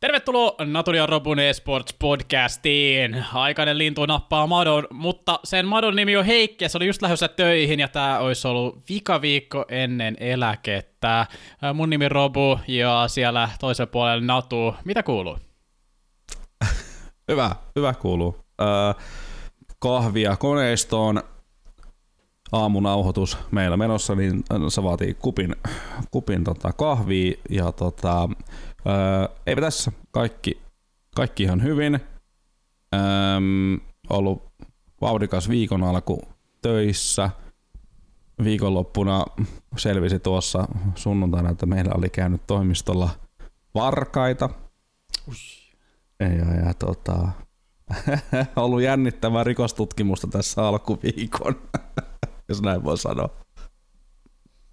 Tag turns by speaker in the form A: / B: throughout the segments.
A: Tervetuloa Naturia Robun Esports podcastiin. Aikainen lintu nappaa madon, mutta sen madon nimi on Heikki ja se oli just lähdössä töihin ja tää olisi ollut vikaviikko ennen eläkettä. Mun nimi Robu ja siellä toisella puolella Natu. Mitä kuuluu?
B: Hyvä, hyvä kuuluu. Öö, kahvia koneistoon, aamunauhoitus meillä menossa, niin se vaatii kupin, kupin tota kahvia ja tota, öö, eipä tässä kaikki, kaikki ihan hyvin. Öö, ollut vauhdikas viikon alku töissä. Viikonloppuna selvisi tuossa sunnuntaina, että meillä oli käynyt toimistolla varkaita. Ja, ja, ja tota, ollut jännittävää rikostutkimusta tässä alkuviikon, jos näin voi sanoa.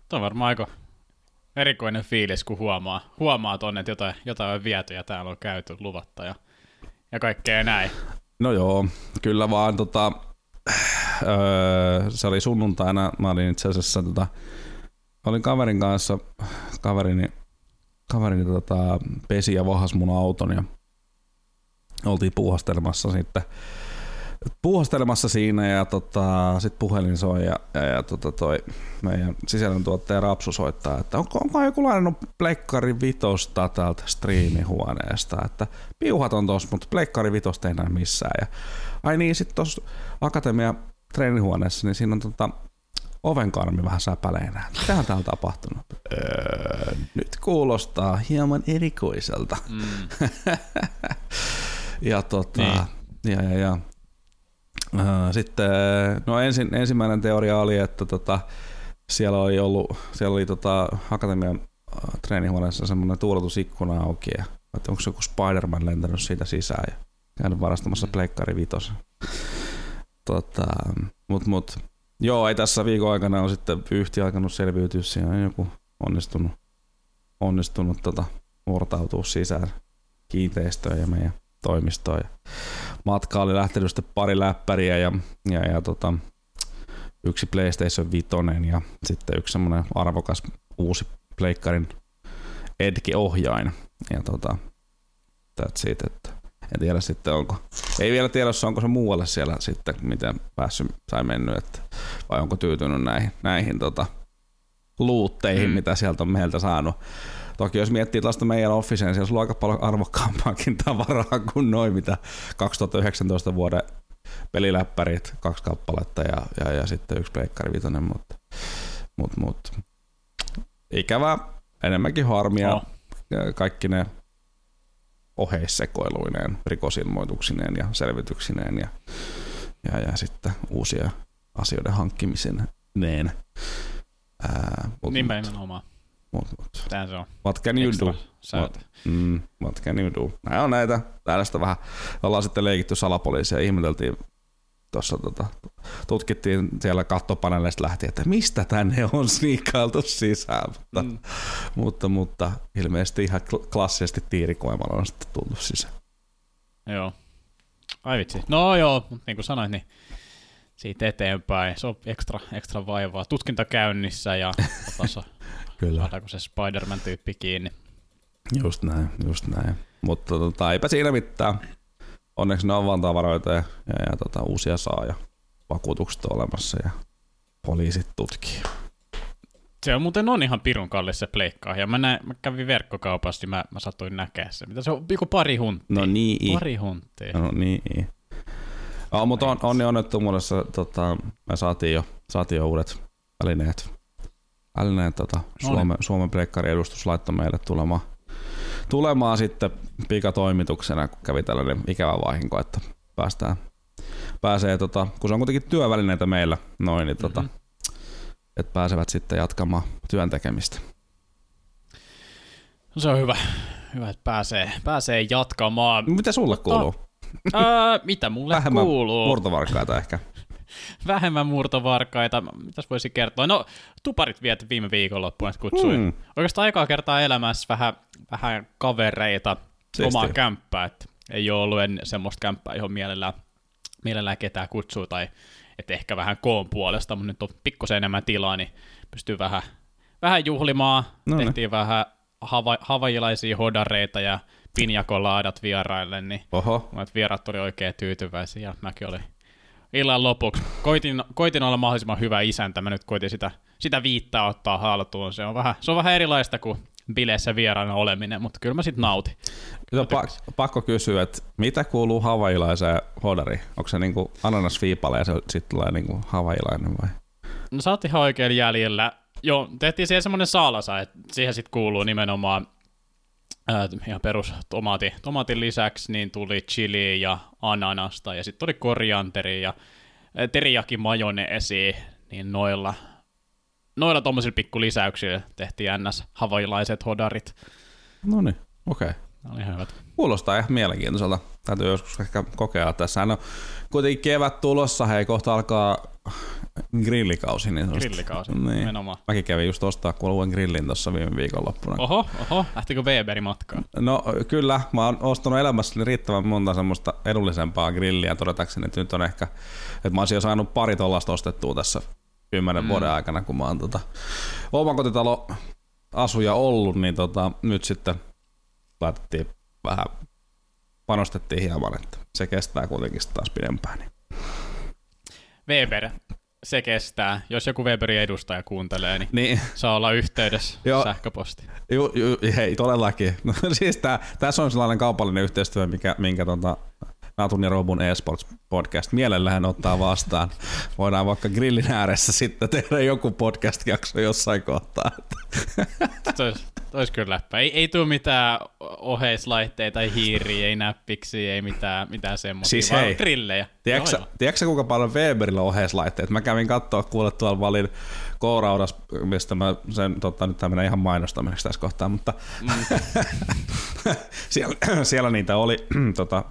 A: Tuo on varmaan aika erikoinen fiilis, kun huomaa, huomaa tonne, että jotain, jotain on viety ja täällä on käyty luvatta ja, ja kaikkea näin.
B: No joo, kyllä vaan tota, öö, se oli sunnuntaina, mä olin itse asiassa tota, olin kaverin kanssa, kaverini, kaverini tota, pesi ja vahas mun auton ja oltiin puuhastelemassa sitten puuhastelemassa siinä ja tota, sitten puhelin soi ja, ja, ja tota toi meidän sisällöntuottaja Rapsu soittaa, että onko, onko joku lainannut Pleikkari vitosta täältä striimihuoneesta, että piuhat on tossa, mutta Pleikkari vitosta ei näe missään. Ja, ai niin, sitten tuossa Akatemia treenihuoneessa, niin siinä on tota, ovenkarmi vähän säpäleenä. Mitä täällä on tapahtunut? Öö, nyt kuulostaa hieman erikoiselta. Mm. ja tota, niin. ja, ja, ja. Sitten, no ensin, ensimmäinen teoria oli, että tota, siellä oli ollut, siellä oli tota, Akatemian treenihuoneessa semmoinen tuuletusikkuna auki, ja, että onko se joku Spider-Man lentänyt siitä sisään ja käynyt varastamassa mm. Pleikkari Vitosen. Tota, mut, mut, joo, ei tässä viikon aikana on sitten yhtiö alkanut selviytyä, siinä on joku onnistunut, onnistunut tota, murtautua sisään kiinteistöön ja meidän toimistoon. Ja matka oli lähtenyt sitten pari läppäriä ja, ja, ja tota, yksi PlayStation 5 ja sitten yksi semmoinen arvokas uusi pleikkarin Edge-ohjain. Ja tota, that's it, että en tiedä sitten onko, ei vielä tiedä, onko se muualle siellä sitten, miten päässyt tai mennyt, että, vai onko tyytynyt näihin, näihin tota, luutteihin, mm. mitä sieltä on meiltä saanut. Toki jos miettii tällaista meidän officeen, siellä on aika paljon arvokkaampaakin tavaraa kuin noin, mitä 2019 vuoden peliläppärit, kaksi kappaletta ja, ja, ja sitten yksi pleikkari vitonen, mutta mut, mut. ikävä, enemmänkin harmia, oh. kaikki ne oheissekoiluineen, rikosilmoituksineen ja selvityksineen ja, ja, ja sitten uusia asioiden hankkimisen neen.
A: Ää, mut, Niinpä nimenomaan.
B: Mut, mut.
A: Tää se on.
B: What can you do? What, mm, what can you do? Nämä on näitä. Tällaista vähän. Ollaan sitten leikitty salapoliisia ja ihmeteltiin tuossa tota, tutkittiin siellä kattopaneeleista lähtien, että mistä tänne on sniikkailtu sisään, mutta, mm. mutta, mutta ilmeisesti ihan klassisesti tiirikoimalla on sitten tullut sisään.
A: Joo. Ai vitsi. No joo, mutta niin kuin sanoit, niin siitä eteenpäin. Se on ekstra, ekstra vaivaa. Tutkinta käynnissä ja tuossa Kyllä. saadaanko se Spider-Man-tyyppi kiinni.
B: Just näin, just näin. Mutta tota, eipä siinä mitään. Onneksi ne on vaan tavaroita ja, ja, ja tota, uusia saa ja vakuutukset on olemassa ja poliisit tutkii.
A: Se on muuten on ihan pirun kallis se pleikkaa. Ja mä, näin, mä kävin verkkokaupassa, niin mä, mä satuin näkeä se. Mitä se on? Joku pari hunttia.
B: No niin.
A: Pari hunttia.
B: No niin. Oh, mutta on, onni onnettomuudessa tota, me saatiin jo, saatiin jo uudet välineet. Välineet tota, Suomen, Suomen pleikkari edustus laittoi meille tulemaan, tulemaan sitten pikatoimituksena, kun kävi tällainen ikävä vahinko, että päästään, pääsee, tota, kun se on kuitenkin työvälineitä meillä, noin, niin tota, mm-hmm. että pääsevät sitten jatkamaan työn tekemistä.
A: No se on hyvä, hyvä että pääsee, pääsee jatkamaan.
B: Mitä sulle kuuluu?
A: öö, mitä mulle
B: Vähemmän
A: kuuluu?
B: murtovarkaita ehkä.
A: Vähemmän murtovarkaita. Mitäs voisi kertoa? No, tuparit viet viime viikonloppuun, että kutsuin. Hmm. Oikeastaan aikaa kertaa elämässä vähän, vähän kavereita Siisti. omaa kämppää. Että ei ole ollut en semmoista kämppää, johon mielellään, mielellään ketään kutsuu, tai että ehkä vähän koon puolesta, mutta nyt on pikkusen enemmän tilaa, niin pystyy vähän, vähän juhlimaan. No Tehtiin vähän hava- havailaisia hodareita ja pinjakolaadat vieraille, niin
B: Oho.
A: Vierat oli oikein tyytyväisiä ja mäkin olin illan lopuksi. Koitin, koitin olla mahdollisimman hyvä isäntä, mä nyt koitin sitä, sitä viittaa ottaa haltuun. Se on vähän, se on vähän erilaista kuin bileissä vieraana oleminen, mutta kyllä mä sit nautin.
B: Pa- pakko kysyä, että mitä kuuluu havailaiseen hodariin? Onko se niinku ananasviipale ja se sitten tulee niinku havailainen vai?
A: No sä oot ihan oikein jäljellä. Joo, tehtiin siihen semmonen saalasa, että siihen sitten kuuluu nimenomaan ää, ihan perus tomaati, tomaatin lisäksi niin tuli chili ja ananasta ja sitten tuli korianteri ja teriyaki majoneesi, niin noilla, noilla tommosilla pikku lisäyksillä tehtiin ns. havailaiset hodarit.
B: No niin, okei. Okay.
A: Oli hyvät.
B: Kuulostaa ihan mielenkiintoiselta. Täytyy joskus ehkä kokea tässä. on kuitenkin kevät tulossa, hei kohta alkaa grillikausi. Niin
A: Grillikausi,
B: niin.
A: nimenomaan.
B: Mäkin kävin just ostaa uuden grillin tuossa viime viikonloppuna.
A: Oho, oho, lähtikö Weberi matkaan?
B: No kyllä, mä oon ostanut elämässäni riittävän monta semmoista edullisempaa grilliä todetakseni, että nyt on ehkä, että mä jo saanut pari tollasta ostettua tässä kymmenen mm. vuoden aikana, kun mä oon tota, omakotitalo asuja ollut, niin tota, nyt sitten laitettiin vähän, panostettiin hieman, että se kestää kuitenkin taas pidempään. Niin.
A: Weber, se kestää. Jos joku Weberin edustaja kuuntelee, niin,
B: niin.
A: saa olla yhteydessä
B: Joo.
A: sähköposti.
B: Ju, ju, hei, todellakin. No, siis tää, tässä on sellainen kaupallinen yhteistyö, mikä, minkä tota, Natun ja Robun eSports podcast mielellään ottaa vastaan. Voidaan vaikka grillin ääressä sitten tehdä joku podcast-jakso jossain kohtaa.
A: Se olisi, olisi kyllä läppä. Ei, ei tule mitään oheislaitteita, ei hiiriä, ei näppiksi, ei mitään, mitään semmoisia,
B: Siis
A: vaan
B: hei,
A: grillejä.
B: Tiedätkö, kuinka paljon Weberillä on oheislaitteet? Mä kävin katsoa, kuule tuolla valin K-raudas, mistä mä sen, tota, nyt tämä menee ihan mainostamiseksi tässä kohtaa, mutta mm. siellä, siellä, niitä oli tota,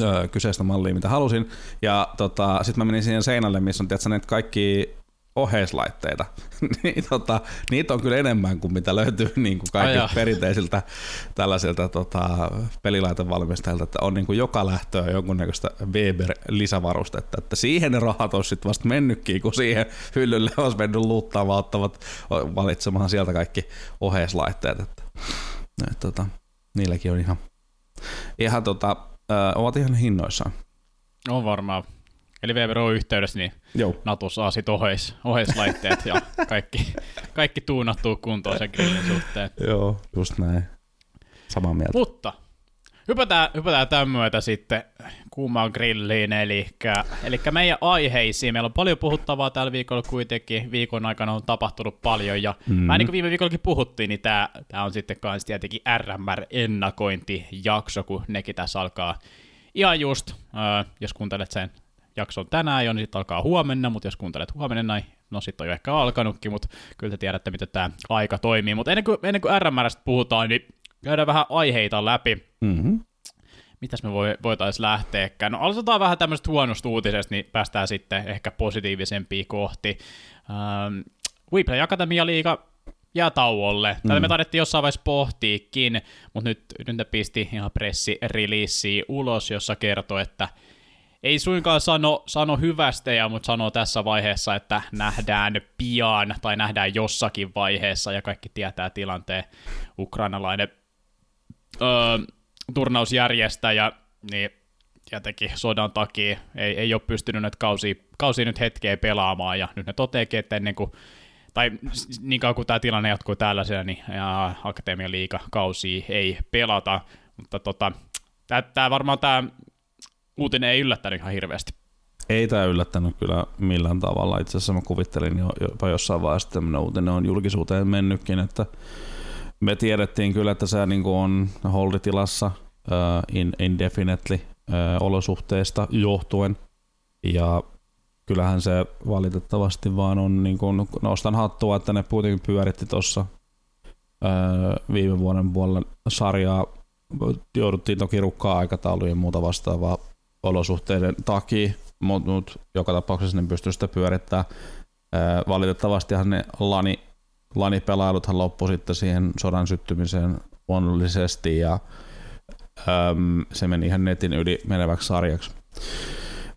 B: ö, kyseistä mallia, mitä halusin. Ja tota, sitten mä menin siihen seinälle, missä on tiedätkö, näitä kaikki oheislaitteita. niin, tota, niitä on kyllä enemmän kuin mitä löytyy niin kuin kaikilta perinteisiltä tällaisilta tota, pelilaitevalmistajilta, että on niin kuin joka lähtöä jonkunnäköistä Weber-lisävarustetta. Että siihen ne rahat olisi sitten vasta mennytkin, kun siihen hyllylle olisi mennyt luuttaamaan, ottavat valitsemaan sieltä kaikki oheislaitteet. Että, et, tota, niilläkin on ihan, ihan tota, ö, ovat ihan hinnoissaan.
A: On varmaan. Eli Weber on yhteydessä, niin
B: Joo.
A: Natu saa sit oheis, oheislaitteet ja kaikki, kaikki tuunattuu kuntoon sen grillin suhteen.
B: Joo, just näin. Samaa mieltä.
A: Mutta hypätään, hypätään tämän myötä sitten kuumaan grilliin, eli, eli meidän aiheisiin. Meillä on paljon puhuttavaa tällä viikolla kuitenkin. Viikon aikana on tapahtunut paljon, ja mm. vähän niin kuin viime viikollakin puhuttiin, niin tämä, tämä on sitten kanssa tietenkin RMR-ennakointijakso, kun nekin tässä alkaa ihan just, äh, jos kuuntelet sen jakson tänään jo, niin sitten alkaa huomenna, mutta jos kuuntelet huomenna näin, no sitten on jo ehkä alkanutkin, mutta kyllä te tiedätte, miten tämä aika toimii. Mutta ennen kuin, ennen kuin RMRstä puhutaan, niin käydään vähän aiheita läpi.
B: Mm-hmm.
A: Mitäs me voi, voitaisiin lähteäkään? No aloitetaan vähän tämmöistä huonosta uutisesta, niin päästään sitten ehkä positiivisempia kohti. Ähm, WePlay Academia liiga jää tauolle. Tätä
B: Mm.
A: me taidettiin jossain vaiheessa pohtiikin, mutta nyt, nyt ne pisti ihan pressireleasiin ulos, jossa kertoo, että ei suinkaan sano, sano hyvästejä, mutta sanoo tässä vaiheessa, että nähdään pian tai nähdään jossakin vaiheessa ja kaikki tietää tilanteen. Ukrainalainen öö, turnausjärjestäjä, niin jotenkin sodan takia ei, ei ole pystynyt näitä kausia, kausia nyt hetkeä pelaamaan ja nyt ne toteekin, että ennen kuin tai niin kauan kuin tämä tilanne jatkuu tällaisena, niin ja Akatemian liiga kausia ei pelata, mutta tota, tämä varmaan tämä uutinen ei yllättänyt ihan hirveästi.
B: Ei tämä yllättänyt kyllä millään tavalla. Itse asiassa mä kuvittelin jo, jopa jossain vaiheessa, että tämmöinen uutinen on julkisuuteen mennytkin, että me tiedettiin kyllä, että se niin on holditilassa uh, in, indefinitely uh, olosuhteista johtuen. Ja kyllähän se valitettavasti vaan on, niin kuin, nostan hattua, että ne kuitenkin pyöritti tuossa uh, viime vuoden puolella sarjaa. Jouduttiin toki rukkaa aikatauluja ja muuta vastaavaa olosuhteiden takia, mutta mut, joka tapauksessa ne pystyy sitä pyörittämään. Ää, Valitettavastihan ne lani, lanipelailuthan loppu sitten siihen sodan syttymiseen luonnollisesti ja äm, se meni ihan netin yli meneväksi sarjaksi.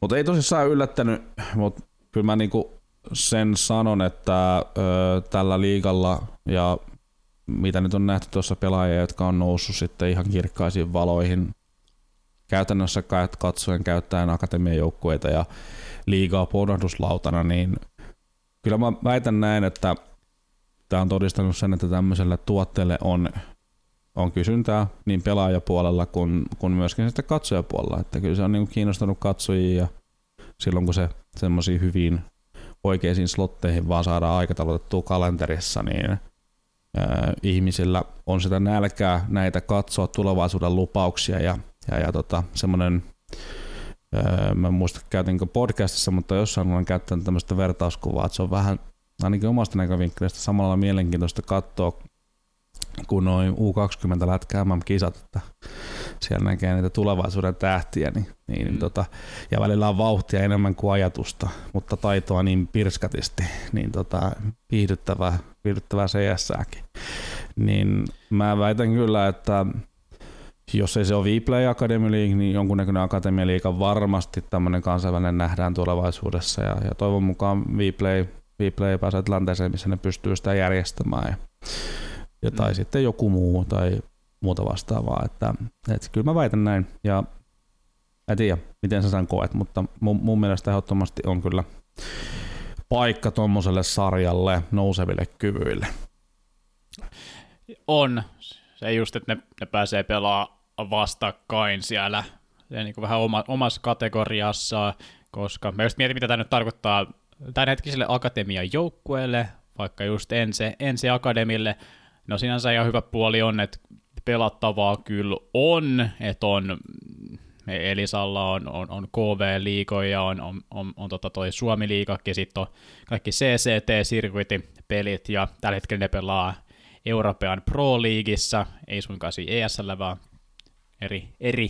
B: Mutta ei tosissaan yllättänyt, mutta kyllä mä niinku sen sanon, että ö, tällä liigalla ja mitä nyt on nähty tuossa pelaajia, jotka on noussut sitten ihan kirkkaisiin valoihin käytännössä katsoen käyttäen akatemian joukkueita ja liigaa ponnahduslautana, niin kyllä mä väitän näin, että tämä on todistanut sen, että tämmöiselle tuotteelle on, on kysyntää niin pelaajapuolella kuin, kuin myöskin sitten katsojapuolella. Että kyllä se on niin kiinnostanut katsojia ja silloin kun se semmoisiin hyvin oikeisiin slotteihin vaan saadaan aikataulutettua kalenterissa, niin ihmisillä on sitä nälkää näitä katsoa tulevaisuuden lupauksia ja, ja, ja tota, semmoinen mä en muista käytinkö podcastissa, mutta jossain olen käyttänyt tämmöistä vertauskuvaa, että se on vähän ainakin omasta näkövinkkelistä samalla mielenkiintoista katsoa, kun noin U20 lätkä MM-kisat, että siellä näkee niitä tulevaisuuden tähtiä, niin, niin mm. tota, ja välillä on vauhtia enemmän kuin ajatusta, mutta taitoa niin pirskatisti, niin tota, viihdyttävää, viihdyttävää CS-ääkin. Niin mä väitän kyllä, että jos ei se ole Viplay Academy League, niin jonkunnäköinen Academy League varmasti tämmöinen kansainvälinen nähdään tulevaisuudessa ja, ja toivon mukaan Viplay, Viplay pääsee tilanteeseen, missä ne pystyy sitä järjestämään ja, ja tai mm. sitten joku muu tai muuta vastaavaa. Että, että kyllä mä väitän näin ja en tiedä, miten sä sen koet, mutta mun, mun mielestä ehdottomasti on kyllä paikka tuommoiselle sarjalle nouseville kyvyille.
A: On. Se just, että ne, ne pääsee pelaamaan vastakkain siellä ja niin kuin vähän oma, omassa kategoriassa, koska mä just mietin, mitä tämä nyt tarkoittaa hetkiselle akatemian joukkueelle, vaikka just ensi, ensi akademille. No sinänsä ihan hyvä puoli on, että pelattavaa kyllä on, että on Elisalla on, on, on KV-liigoja, on, on, on, on tota toi Suomi-liigakin, sitten on kaikki CCT-sirkuitipelit, ja tällä hetkellä ne pelaa Euroopan Pro-liigissa, ei suinkaan siinä ESL, vaan eri, eri,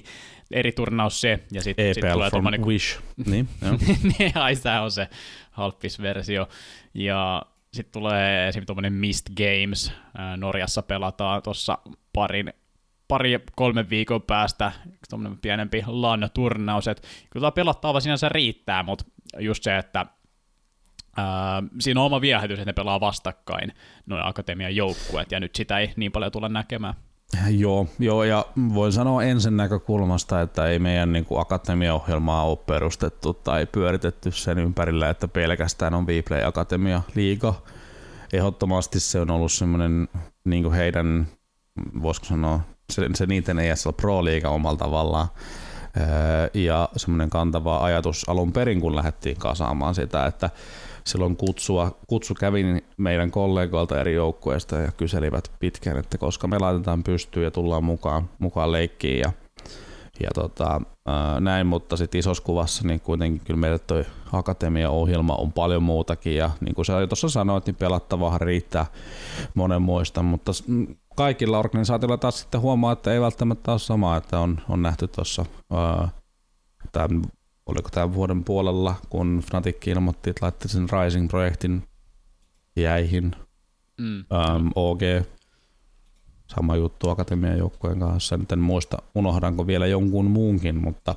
A: eri turnaus se, ja sitten
B: e sit tulee from niin, Wish.
A: niin, niin ai on se halppis-versio, ja sitten tulee esimerkiksi tuommoinen Mist Games, Norjassa pelataan tuossa parin pari kolme viikon päästä tuommoinen pienempi LAN-turnaus, että kyllä pelattava sinänsä riittää, mutta just se, että ää, siinä on oma viehätys, että ne pelaa vastakkain noin akatemian joukkueet, ja nyt sitä ei niin paljon tulla näkemään.
B: Joo, joo, ja voin sanoa ensin näkökulmasta, että ei meidän niin kuin akatemia-ohjelmaa ole perustettu tai pyöritetty sen ympärillä, että pelkästään on Vplay Akatemia liiga. Ehdottomasti se on ollut semmoinen niin heidän, voisiko sanoa, se, se niiden ESL Pro-liiga omalla tavallaan. Ja semmoinen kantava ajatus alun perin, kun lähdettiin kasaamaan sitä, että silloin kutsua, kutsu kävi meidän kollegoilta eri joukkueista ja kyselivät pitkään, että koska me laitetaan pystyyn ja tullaan mukaan, mukaan leikkiin ja, ja tota, näin, mutta sitten isossa kuvassa niin kuitenkin kyllä meille toi akatemia-ohjelma on paljon muutakin ja niin kuin sä jo tuossa sanoit, niin pelattavaa riittää monen muista, mutta kaikilla organisaatioilla taas sitten huomaa, että ei välttämättä ole sama, että on, on nähty tuossa tämän oliko tämän vuoden puolella, kun Fnatic ilmoitti, että laitti sen Rising-projektin jäihin. Mm. Um, OG, sama juttu Akatemian joukkueen kanssa. Nyt en muista, unohdanko vielä jonkun muunkin, mutta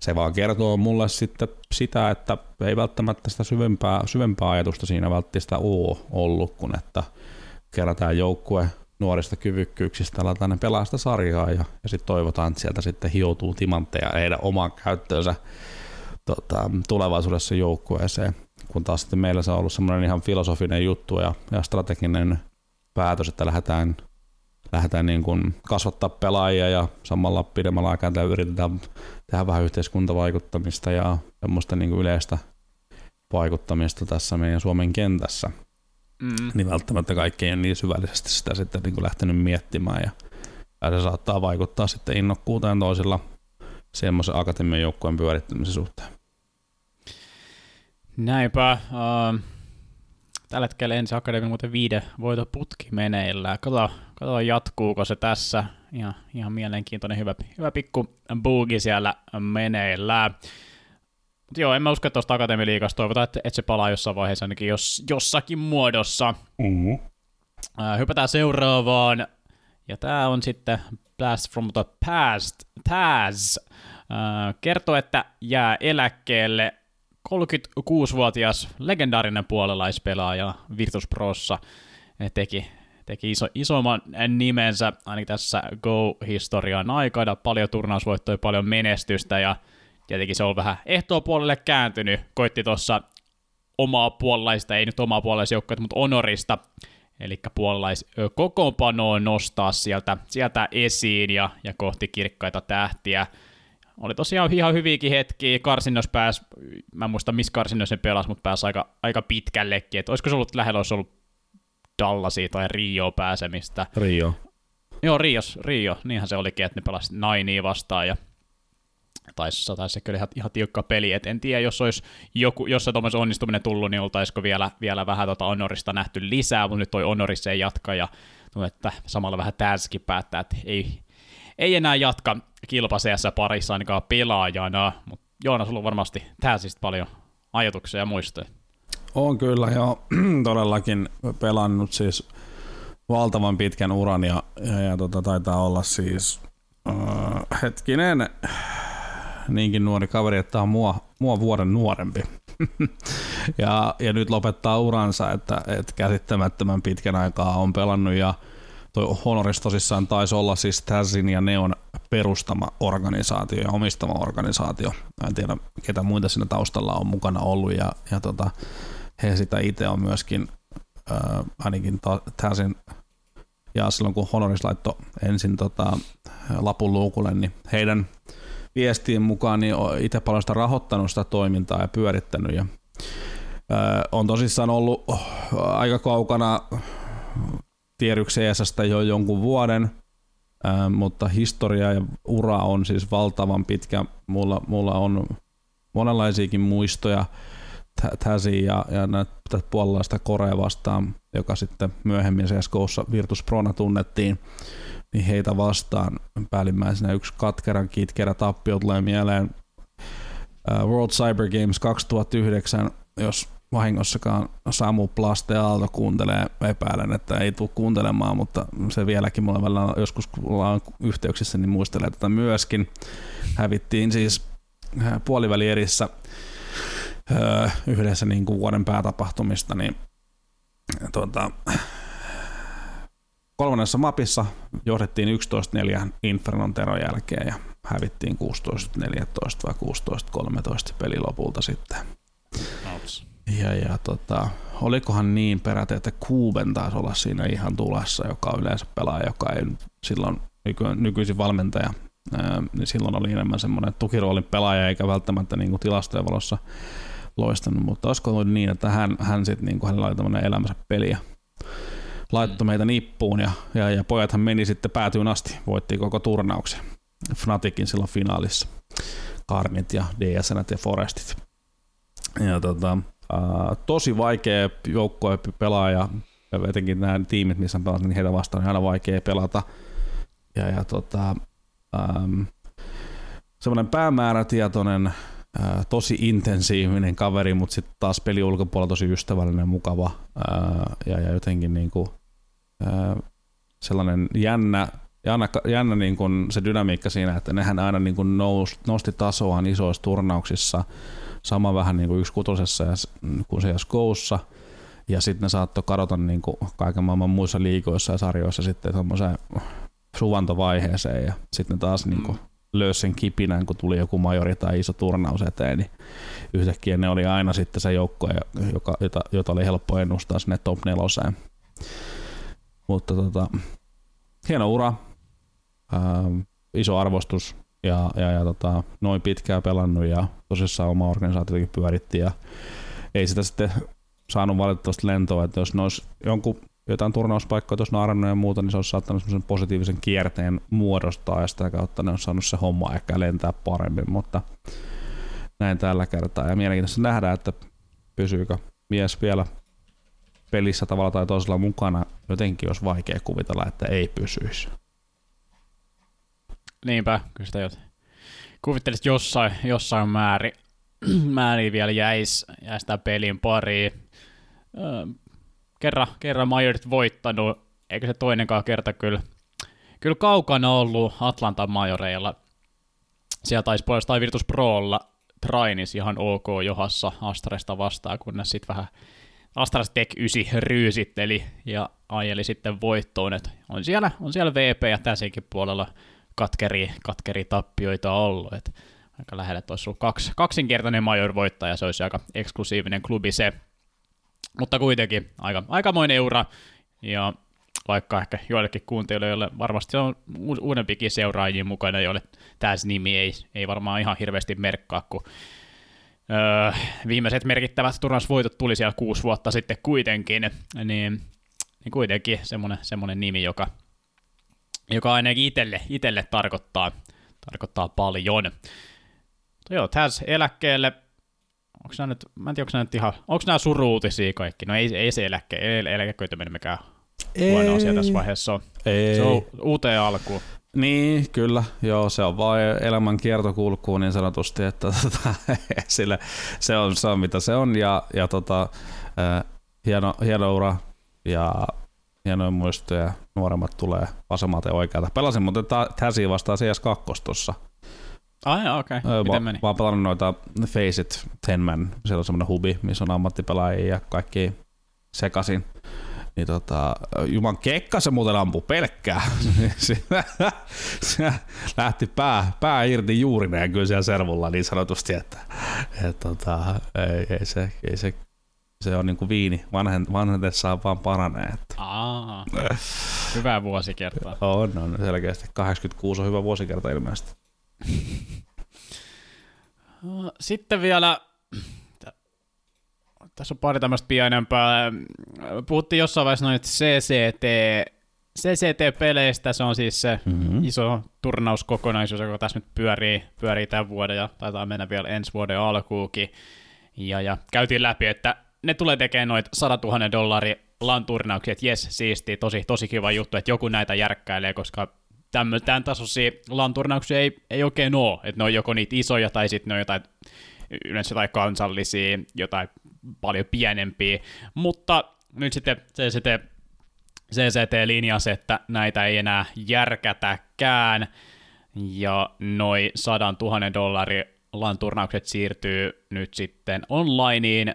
B: se vaan kertoo mulle sitten sitä, että ei välttämättä sitä syvempää, syvempää ajatusta siinä välttämättä ole ollut, kun että kerätään joukkue nuorista kyvykkyyksistä, aletaan ne pelaa sitä sarjaa ja, ja sitten toivotaan, että sieltä sitten hioutuu timantteja heidän omaan käyttöönsä tota, tulevaisuudessa joukkueeseen, kun taas sitten meillä se on ollut semmoinen ihan filosofinen juttu ja, ja strateginen päätös, että lähdetään, lähdetään niin kuin kasvattaa pelaajia ja samalla pidemmällä aikaa yritetään tehdä vähän yhteiskuntavaikuttamista ja semmoista niin kuin yleistä vaikuttamista tässä meidän Suomen kentässä. Mm. Niin välttämättä kaikki ei ole niin syvällisesti sitä sitten niin kuin lähtenyt miettimään ja, ja se saattaa vaikuttaa sitten innokkuuteen toisilla semmoisen akatemian joukkueen pyörittämisen suhteen.
A: Näinpä. Uh, tällä hetkellä ensi akademia muuten viide voito putki meneillään. Katsotaan, katsotaan jatkuuko se tässä. Ihan, ihan mielenkiintoinen hyvä, hyvä pikku bugi siellä meneillään. Mutta joo, en mä usko, että tuosta Akatemialiikasta toivotaan, että, että se palaa jossain vaiheessa ainakin jos, jossakin muodossa. Mm-hmm. Uh, hypätään seuraavaan. Ja tämä on sitten Blast from the Past, Taz. Uh, kertoo, että jää eläkkeelle 36-vuotias legendaarinen puolelaispelaaja Virtus Prossa teki, teki iso, isomman nimensä ainakin tässä Go-historian aikana, paljon turnausvoittoja, paljon menestystä ja tietenkin se on vähän puolelle kääntynyt, koitti tuossa omaa puolalaista, ei nyt omaa puolalaisjoukkoa, mutta Honorista, eli puolalaiskokoonpanoon nostaa sieltä, sieltä esiin ja, ja kohti kirkkaita tähtiä. Oli tosiaan ihan hyviäkin hetkiä, karsinnos pääsi, mä en muista missä karsinnos sen pelasi, mutta pääsi aika, aika pitkällekin, että olisiko se ollut lähellä, olisi ollut Dallasia tai Rio pääsemistä.
B: Rio.
A: Joo, Rios, Rio, niinhän se olikin, että ne pelasivat Nainia vastaan ja taisi, taisi kyllä ihan, ihan tiukka peli, et en tiedä, jos olisi joku, jos se onnistuminen tullut, niin oltaisiko vielä, vielä vähän tota Honorista nähty lisää, mutta nyt toi Honoris ei jatka, ja että samalla vähän tässäkin päättää, että ei, ei enää jatka kilpaseessa parissa ainakaan pelaajana, mutta Joona, sulla on varmasti täsistä paljon ajatuksia ja muistoja.
B: On kyllä, joo, todellakin pelannut siis valtavan pitkän uran ja, ja, ja tota, taitaa olla siis uh, hetkinen, niinkin nuori kaveri, että on mua, mua vuoden nuorempi. ja, ja nyt lopettaa uransa, että, että käsittämättömän pitkän aikaa on pelannut ja toi Honoris tosissaan taisi olla siis Tazin ja Neon perustama organisaatio ja omistama organisaatio. Mä en tiedä, ketä muita siinä taustalla on mukana ollut ja, ja tota, he sitä itse on myöskin äh, ainakin Tazin ja silloin kun Honoris laittoi ensin tota, lapun luukulle, niin heidän viestiin mukaan niin itse paljon sitä rahoittanut sitä toimintaa ja pyörittänyt. Ja, ää, on tosissaan ollut aika kaukana tierykseesästä jo jonkun vuoden, ää, mutta historia ja ura on siis valtavan pitkä. Mulla, mulla on monenlaisiakin muistoja Täsi ja, ja näitä puolalaista Korea vastaan, joka sitten myöhemmin CSGOssa Virtus Prona tunnettiin niin heitä vastaan päällimmäisenä yksi katkeran kitkerä tappio tulee mieleen World Cyber Games 2009, jos vahingossakaan Samu Plaste Aalto kuuntelee, epäilen, että ei tule kuuntelemaan, mutta se vieläkin mulla välillä joskus ollaan yhteyksissä, niin muistelee tätä myöskin. Hävittiin siis puoliväli erissä yhdessä niin kuin vuoden päätapahtumista, niin tuota, kolmannessa mapissa johdettiin 11-4 Infernon teron jälkeen ja hävittiin 16-14 vai 16-13 peli lopulta sitten.
A: Outs.
B: Ja, ja tota, olikohan niin peräti, että Kuuben taisi olla siinä ihan tulessa, joka on yleensä pelaaja, joka ei silloin nyky, nykyisin valmentaja, ää, niin silloin oli enemmän semmoinen tukiroolin pelaaja, eikä välttämättä niin kuin tilastojen valossa loistanut, mutta olisiko ollut niin, että hän, hän sitten niin kuin, hänellä oli tämmöinen elämänsä peli laittoi meitä nippuun ja, ja, ja pojathan meni sitten päätyyn asti, voitti koko turnauksen. Fnaticin silloin finaalissa. Karnit ja DSN ja Forestit. Ja tota, ää, tosi vaikea joukkue pelaaja, etenkin nämä tiimit, missä on pelannut, niin heitä vastaan on aina vaikea pelata. Ja, ja tota, ähm, semmoinen päämäärätietoinen, ää, tosi intensiivinen kaveri, mutta sitten taas peli ulkopuolella tosi ystävällinen, mukava ää, ja, ja jotenkin niinku, sellainen jännä, jännä, jännä niin kuin se dynamiikka siinä, että nehän aina niin kuin nous, nosti tasoaan isoissa turnauksissa, sama vähän niin kuin yksi kutosessa ja, kuin CSGOssa, ja sitten ne saattoi kadota niin kuin kaiken maailman muissa liikoissa ja sarjoissa sitten semmoiseen suvantovaiheeseen, ja sitten taas niin kuin löysi sen kipinän, kun tuli joku majori tai iso turnaus eteen, niin yhtäkkiä ne oli aina sitten se joukko, joka, jota, jota oli helppo ennustaa sinne top neloseen. Mutta tota, hieno ura, ää, iso arvostus ja, ja, ja tota, noin pitkään pelannut ja tosissaan oma organisaatiokin pyöritti ja ei sitä sitten saanut valitettavasti lentoa, että jos ne olisi jonkun jotain turnauspaikkoja tuossa naarannut ja muuta, niin se olisi saattanut semmoisen positiivisen kierteen muodostaa ja sitä kautta ne on saanut se homma ehkä lentää paremmin, mutta näin tällä kertaa. Ja mielenkiintoista nähdä, että pysyykö mies vielä pelissä tavalla tai toisella mukana, jotenkin olisi vaikea kuvitella, että ei pysyisi.
A: Niinpä, kyllä sitä jotain. Kuvittelisit jossain, jossain määrin, määrin vielä jäisi, jäisi tämän pelin pariin. Öö, kerran, kerran majorit voittanut, eikä se toinenkaan kerta kyllä, kyllä kaukana ollut Atlantan majoreilla. Siellä taisi puolestaan Virtus Prolla Trainis ihan ok johassa Astresta vastaan, kunnes sitten vähän Astras Tech 9 ryysitteli ja ajeli sitten voittoon, että on siellä, on siellä VP ja tässäkin puolella katkeri, katkeri tappioita ollut, että aika lähellä, että olisi ollut kaksi, kaksinkertainen major voittaja, se olisi aika eksklusiivinen klubi se, mutta kuitenkin aika, aikamoinen eura, ja vaikka ehkä joillekin kuuntelijoille, joille varmasti on uudempikin seuraajia mukana, joille tämä nimi ei, ei varmaan ihan hirveästi merkkaa, kun öö, viimeiset merkittävät turnausvoitot tuli siellä kuusi vuotta sitten kuitenkin, niin, niin kuitenkin semmoinen, semmoinen nimi, joka, joka ainakin itselle, itselle tarkoittaa, tarkoittaa paljon. Mutta joo, Taz eläkkeelle, onko nämä nyt, mä en tiedä, onko nämä nyt ihan, onko nämä suruutisia kaikki? No ei, ei se eläkke, ei eläköityminen mikään ei. huono asia tässä vaiheessa on.
B: Ei.
A: Se on uuteen alkuun.
B: Niin, kyllä. Joo, se on vain elämän kiertokulkuun niin sanotusti, että tota, sille, se, on, se on mitä se on ja, ja tota, äh, hieno, hieno ura ja hienoja muistoja. Nuoremmat tulee vasemmalta ja oikealta. Pelasin muuten Täsiä vastaan CS2 tuossa.
A: Ah joo, okei. Okay. Miten meni?
B: Mä oon pelannut noita Faceit Tenman. Siellä on semmoinen hubi, missä on ammattipelaajia ja kaikki sekasin niin tota, Juman kekka se muuten ampui pelkkää. se lähti pää, pää irti juurineen kyllä siellä servulla niin sanotusti, että et, tota, ei, ei, se, ei se, se on niinku viini, vanhen, vanhetessaan vaan paranee. Että.
A: Aa, hyvä vuosikerta.
B: on, on selkeästi. 86 on hyvä vuosikerta ilmeisesti.
A: Sitten vielä tässä on pari tämmöistä pienempää. Puhuttiin jossain vaiheessa noin CCT, CCT-peleistä, se on siis se mm-hmm. iso turnauskokonaisuus, joka tässä nyt pyörii, pyörii tämän vuoden ja taitaa mennä vielä ensi vuoden alkuukin. Ja, ja käytiin läpi, että ne tulee tekemään noita 100 000 dollari LAN-turnauksia, että jes, siisti, tosi, tosi kiva juttu, että joku näitä järkkäilee, koska tämän tasoisia LAN-turnauksia ei, ei oikein ole, että ne on joko niitä isoja tai sitten ne on jotain yleensä jotain kansallisia, jotain paljon pienempiä, mutta nyt sitten CCT, CCT linjasi, että näitä ei enää järkätäkään, ja noin 100 000 dollari LAN-turnaukset siirtyy nyt sitten onlineen,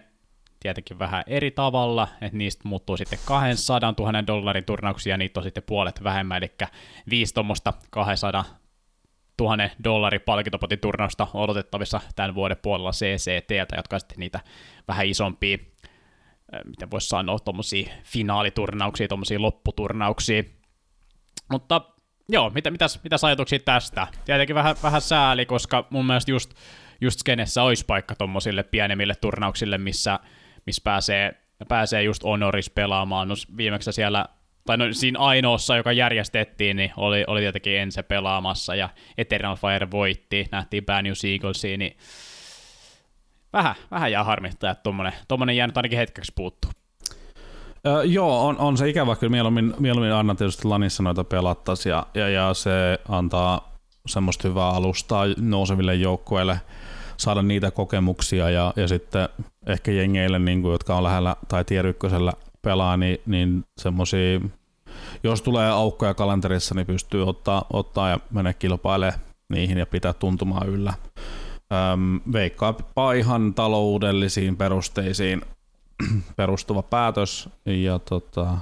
A: tietenkin vähän eri tavalla, että niistä muuttuu sitten 200 000 dollarin turnauksia, ja niitä on sitten puolet vähemmän, eli viisi tuommoista 200 000 dollari palkintopotin turnausta odotettavissa tämän vuoden puolella CCTltä, jotka on sitten niitä vähän isompia, miten voisi sanoa, tuommoisia finaaliturnauksia, tuommoisia lopputurnauksia. Mutta joo, mitä, mitäs, mitäs ajatuksia tästä? Tietenkin vähän, vähän sääli, koska mun mielestä just, just skenessä olisi paikka tuommoisille pienemmille turnauksille, missä, missä pääsee, pääsee just Honoris pelaamaan. No, viimeksi siellä tai no, siinä ainoassa, joka järjestettiin, niin oli, oli tietenkin Ense pelaamassa, ja Eternal Fire voitti, nähtiin Bad News Eaglesia, niin vähän, vähän jää harmittaa, että tuommoinen, tuommoinen jäänyt ainakin hetkeksi puuttuu.
B: Öö, joo, on, on se ikävä kyllä. Mieluummin, mieluummin anna tietysti Lanissa noita pelattaisi ja, ja, ja, se antaa semmoista hyvää alustaa nouseville joukkueille saada niitä kokemuksia ja, ja sitten ehkä jengeille, niin kuin, jotka on lähellä tai tier pelaa, niin, niin semmoisia jos tulee aukkoja kalenterissa, niin pystyy ottaa, ottaa ja mennä kilpailemaan niihin ja pitää tuntumaan yllä. Öm, veikkaapa ihan taloudellisiin perusteisiin perustuva päätös ja tota,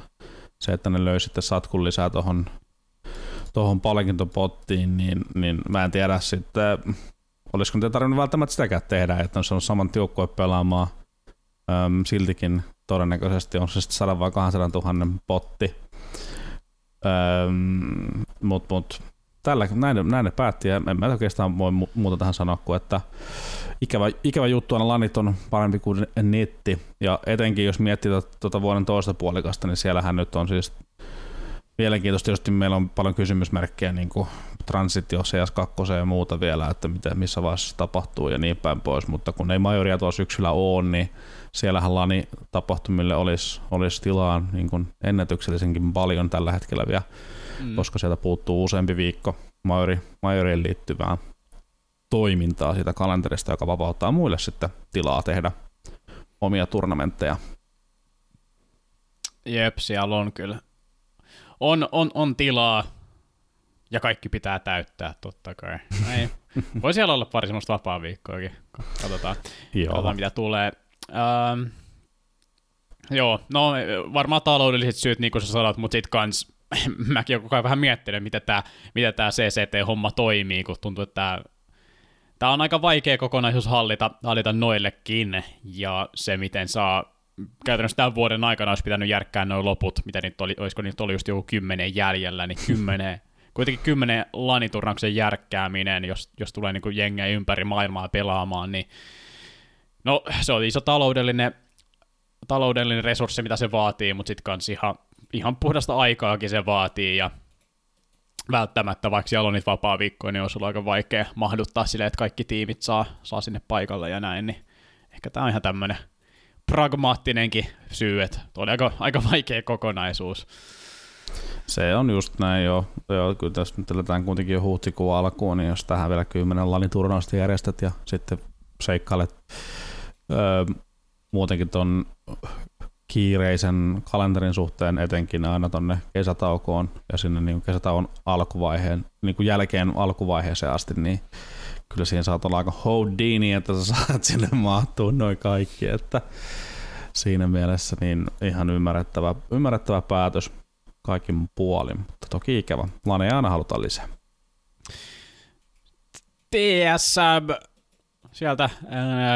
B: se, että ne löy sitten satkun lisää tuohon tohon palkintopottiin, niin, niin mä en tiedä sitten, olisiko niitä tarvinnut välttämättä sitäkään tehdä, että on saman tiukkoja pelaamaan. Öm, siltikin todennäköisesti on se sitten 100 vai 200 000 potti, Mutta mut, tällä, näin, näin ne päätti, ja en mä oikeastaan voi muuta tähän sanoa kuin, että ikävä, ikävä juttu aina lanit on parempi kuin netti, ja etenkin jos miettii tuota vuoden toista puolikasta, niin siellähän nyt on siis mielenkiintoista, tietysti meillä on paljon kysymysmerkkejä niin kuin transitio CS2 ja muuta vielä, että mitä, missä vaiheessa tapahtuu ja niin päin pois, mutta kun ei majoria tuossa syksyllä ole, niin siellähän lani tapahtumille olisi, olisi tilaa niin kuin ennätyksellisenkin paljon tällä hetkellä vielä, mm. koska sieltä puuttuu useampi viikko majori, majoriin liittyvää toimintaa siitä kalenterista, joka vapauttaa muille sitten tilaa tehdä omia turnamentteja.
A: Jep, siellä on kyllä. On, on, on tilaa ja kaikki pitää täyttää totta kai. Ei. Voi siellä olla pari semmoista vapaa viikkoakin. Katsotaan, Joo. katsotaan mitä tulee. Ähm, Joo, no varmaan taloudelliset syyt, niin kuin sä sanot, mutta sitten kans mäkin koko ajan vähän miettinyt, miten tämä miten tää CCT-homma toimii, kun tuntuu, että tämä tämä on aika vaikea kokonaisuus hallita, hallita noillekin, ja se miten saa käytännössä tämän vuoden aikana olisi pitänyt järkkää noin loput, mitä nyt oli, olisiko nyt oli just joku kymmenen jäljellä, niin kymmenen, kuitenkin kymmenen laniturnauksen järkkääminen, jos, jos tulee niin kuin jengejä ympäri maailmaa pelaamaan, niin no se on iso taloudellinen, taloudellinen resurssi, mitä se vaatii, mutta sitten kans ihan, ihan puhdasta aikaakin se vaatii, ja välttämättä, vaikka siellä on niitä vapaa-viikkoja, niin olisi ollut aika vaikea mahduttaa silleen, että kaikki tiimit saa, saa sinne paikalle ja näin, niin ehkä tämä on ihan tämmöinen pragmaattinenkin syy, että oli aika, aika vaikea kokonaisuus.
B: Se on just näin jo. Joo, kyllä tässä nyt eletään kuitenkin jo huhtikuun alkuun, niin jos tähän vielä kymmenen lanin turnausta järjestät ja sitten seikkailet öö, muutenkin ton kiireisen kalenterin suhteen etenkin aina tonne kesätaukoon ja sinne niin kesätauon alkuvaiheen, niin kuin jälkeen alkuvaiheeseen asti, niin kyllä siihen saat olla aika houdini, että sä saat sinne mahtua noin kaikki, että siinä mielessä niin ihan ymmärrettävä, ymmärrettävä päätös kaikin puolin, mutta toki ikävä. Laneja aina halutaan lisää.
A: TSM, sieltä äh,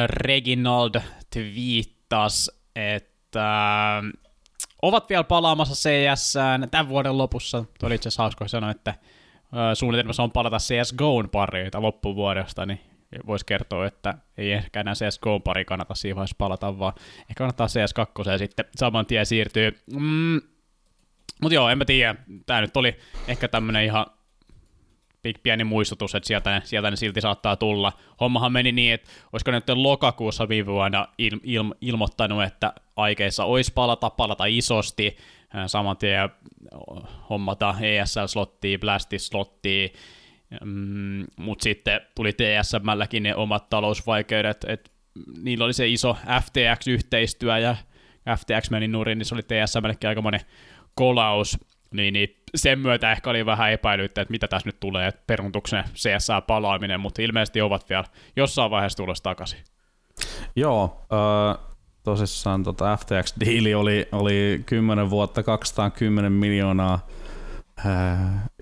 A: Reginald twiittasi, että äh, ovat vielä palaamassa CS tämän vuoden lopussa. Tuo oli itse asiassa hauska sanoa, että suunnitelmassa on palata CSGOn pariin loppuvuodesta, niin voisi kertoa, että ei ehkä enää CSGOn pari kannata vaiheessa palata, vaan ehkä kannattaa CS2 ja sitten saman tien siirtyy. Mm, mutta joo, en mä tiedä. Tämä nyt oli ehkä tämmöinen ihan pieni muistutus, että sieltä ne, sieltä ne silti saattaa tulla. Hommahan meni niin, että olisiko nyt lokakuussa viime vuonna il, il, ilmoittanut, että aikeissa olisi palata, palata isosti, saman tien hommata ESL-slottia, Blastis-slottia, mm, mutta sitten tuli TSMlläkin ne omat talousvaikeudet, että niillä oli se iso FTX-yhteistyö ja FTX meni nurin, niin se oli TSMllekin aika monen kolaus, niin, niin sen myötä ehkä oli vähän epäilyttä, että mitä tässä nyt tulee, että peruntuksen CSA palaaminen, mutta ilmeisesti ovat vielä jossain vaiheessa tulossa takaisin.
B: Joo, äh, tosissaan tota FTX-diili oli, oli 10 vuotta 210 miljoonaa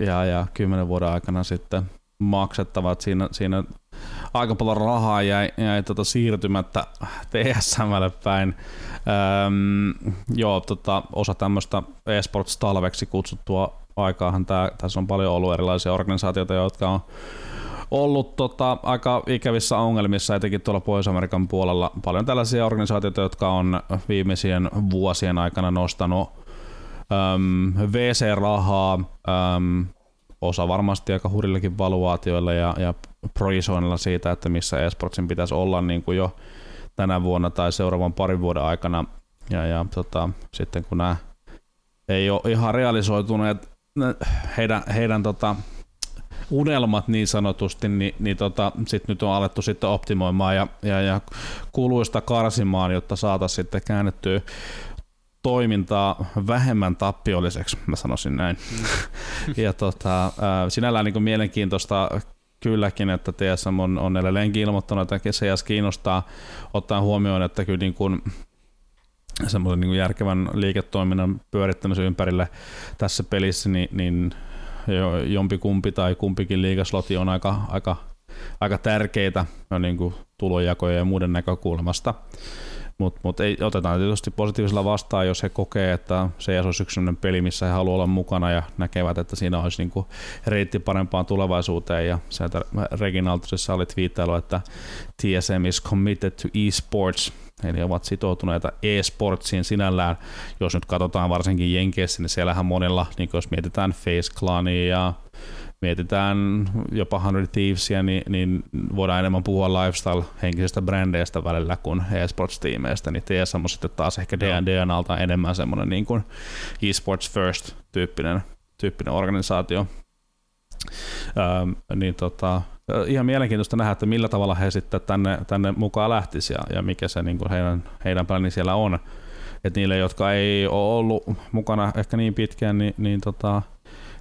B: ja, ja 10 vuoden aikana sitten maksettavat. Siinä, siinä aika paljon rahaa jäi, jäi tota siirtymättä TSMlle päin. Öm, joo, tota, osa tämmöistä esports-talveksi kutsuttua aikaahan tää, tässä on paljon ollut erilaisia organisaatioita, jotka on ollut tota, aika ikävissä ongelmissa, etenkin tuolla Pohjois-Amerikan puolella. Paljon tällaisia organisaatioita, jotka on viimeisien vuosien aikana nostanut VC-rahaa, osa varmasti aika hurillekin valuaatioilla ja, ja projisoinnilla siitä, että missä esportsin pitäisi olla niin kuin jo tänä vuonna tai seuraavan parin vuoden aikana. Ja, ja tota, sitten kun nämä ei ole ihan realisoituneet heidän, heidän tota, unelmat niin sanotusti, niin, niin tota, sit nyt on alettu sitten optimoimaan ja, ja, ja kuluista karsimaan, jotta saataisiin sitten käännettyä toimintaa vähemmän tappiolliseksi, mä sanoisin näin. Mm. ja tota, sinällään niin mielenkiintoista kylläkin, että TSM on, on edelleenkin ilmoittanut, että CS kiinnostaa ottaa huomioon, että kyllä niin kuin semmoisen niin järkevän liiketoiminnan pyörittämisen ympärille tässä pelissä, niin, niin jompikumpi tai kumpikin liikasloti on aika, aika, aika tärkeitä niin kuin tulojakoja ja muiden näkökulmasta. Mutta mut ei, otetaan tietysti positiivisella vastaan, jos he kokee, että se olisi yksi peli, missä he haluavat olla mukana ja näkevät, että siinä olisi niinku reitti parempaan tulevaisuuteen. Ja sieltä Reginaldisessa oli twiittailu, että TSM is committed to esports, eli ovat sitoutuneita e-sportsiin sinällään. Jos nyt katsotaan varsinkin Jenkeissä, niin siellähän monella, niin jos mietitään Face Clania ja mietitään jopa 100 Thievesia, niin, niin voidaan enemmän puhua lifestyle-henkisestä brändeistä välillä kuin esports-tiimeistä, niin TSM on sitten taas ehkä D&Dnalta enemmän semmoinen niin kuin esports first tyyppinen, organisaatio. Ähm, niin tota, ihan mielenkiintoista nähdä, että millä tavalla he sitten tänne, tänne mukaan lähtisi ja, ja mikä se niin kuin heidän, heidän pläni siellä on. että niille, jotka ei ole ollut mukana ehkä niin pitkään, niin, niin tota,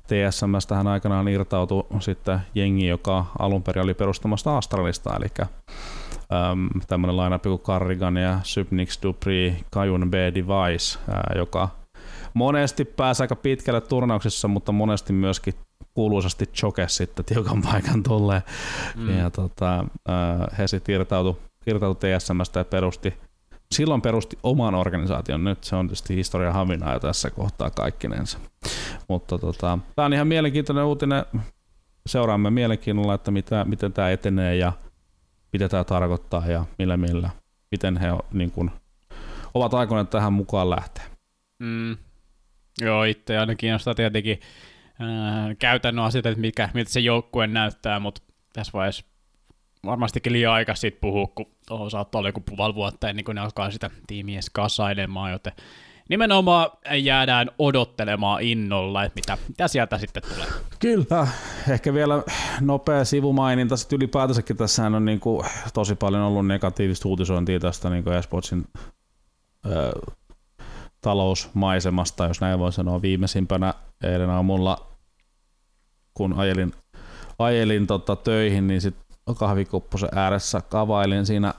B: TSMstähän aikanaan irtautui sitten jengi, joka alun perin oli perustamasta Astralista, eli äm, tämmöinen lineup kuin Carrigan ja Subnix Dupri, Kajun B Device, ää, joka monesti pääsi aika pitkälle turnauksessa, mutta monesti myöskin kuuluisasti choke sitten tiukan paikan tulleen. Mm. Ja tota, he sitten irtautui, irtautui TSMstä ja perusti silloin perusti oman organisaation. Nyt se on tietysti historia havinaa jo tässä kohtaa kaikkinensa. Mutta tota, tämä on ihan mielenkiintoinen uutinen. Seuraamme mielenkiinnolla, että mitä, miten tämä etenee ja mitä tämä tarkoittaa ja millä millä, miten he niin kuin, ovat aikoneet tähän mukaan lähteä.
A: Mm. Joo, itse aina kiinnostaa tietenkin ää, käytännön asiat, että mikä, miltä se joukkue näyttää, mutta tässä vaiheessa varmastikin liian aika siitä puhua, kun tuohon saattaa olla joku puoli vuotta ennen kuin ne alkaa sitä tiimiä kasailemaan, joten nimenomaan jäädään odottelemaan innolla, että mitä, mitä sieltä sitten tulee.
B: Kyllä. Ehkä vielä nopea sivumaininta. Sitten ylipäätänsäkin tässä on niin kuin tosi paljon ollut negatiivista uutisointia tästä niin eSportsin talousmaisemasta, jos näin voi sanoa viimeisimpänä eilen aamulla, kun ajelin, ajelin tota, töihin, niin sitten kahvikupposen ääressä kavailin siinä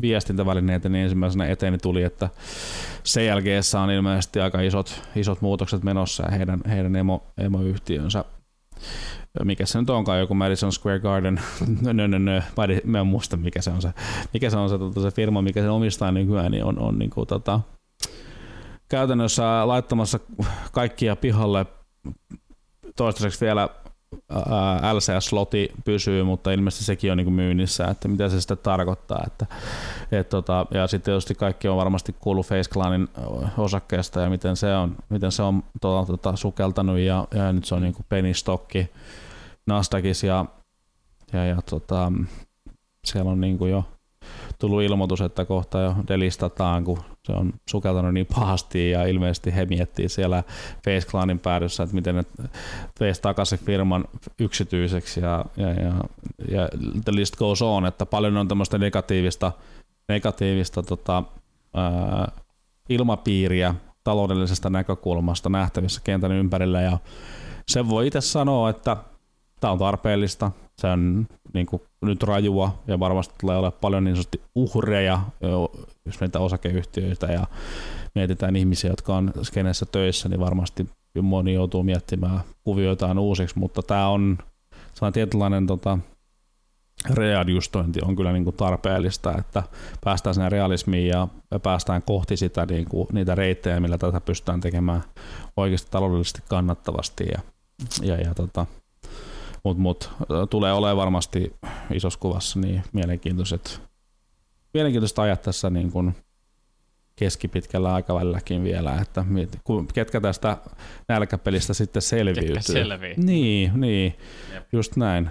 B: viestintävälineitä, niin ensimmäisenä eteeni tuli, että CLGssä on ilmeisesti aika isot, isot muutokset menossa ja heidän, heidän emo, emoyhtiönsä mikä se nyt onkaan, joku Madison Square Garden, no, no, no, no. mä en muista mikä se on se, mikä se, on se, tota, se firma, mikä se omistaa nykyään, niin on, on niin kuin, tota, käytännössä laittamassa kaikkia pihalle toistaiseksi vielä LCS-sloti pysyy, mutta ilmeisesti sekin on niin myynnissä, että mitä se sitten tarkoittaa. Että, et tota, ja sitten tietysti kaikki on varmasti kuullut Face Clanin osakkeesta ja miten se on, miten se on tota, tota, sukeltanut ja, ja, nyt se on niin penny stocki Nasdaqissa ja, ja, ja tota, siellä on niin jo tullut ilmoitus, että kohta jo delistataan, kun se on sukeltanut niin pahasti ja ilmeisesti he miettii siellä Face Clanin päädyssä, että miten ne veisi takaisin firman yksityiseksi ja, ja, ja, ja the list goes on, että paljon on tämmöistä negatiivista, negatiivista tota, ää, ilmapiiriä taloudellisesta näkökulmasta nähtävissä kentän ympärillä ja sen voi itse sanoa, että tämä on tarpeellista, se on niin kuin, nyt rajua ja varmasti tulee olemaan paljon niin sanotusti uhreja, jos meitä osakeyhtiöitä ja mietitään ihmisiä, jotka on skenessä töissä, niin varmasti moni joutuu miettimään kuvioitaan uusiksi, mutta tämä on sellainen tietynlainen tota, readjustointi on kyllä niin kuin tarpeellista, että päästään sinne realismiin ja päästään kohti sitä, niin kuin, niitä reittejä, millä tätä pystytään tekemään oikeasti taloudellisesti kannattavasti ja, ja, ja tota, mutta mut, tulee olemaan varmasti isossa kuvassa niin mielenkiintoiset, mielenkiintoiset ajat tässä niin kun keskipitkällä aikavälilläkin vielä, että ketkä tästä nälkäpelistä sitten selviytyy. Ketkä
A: selvii.
B: Niin, niin just näin.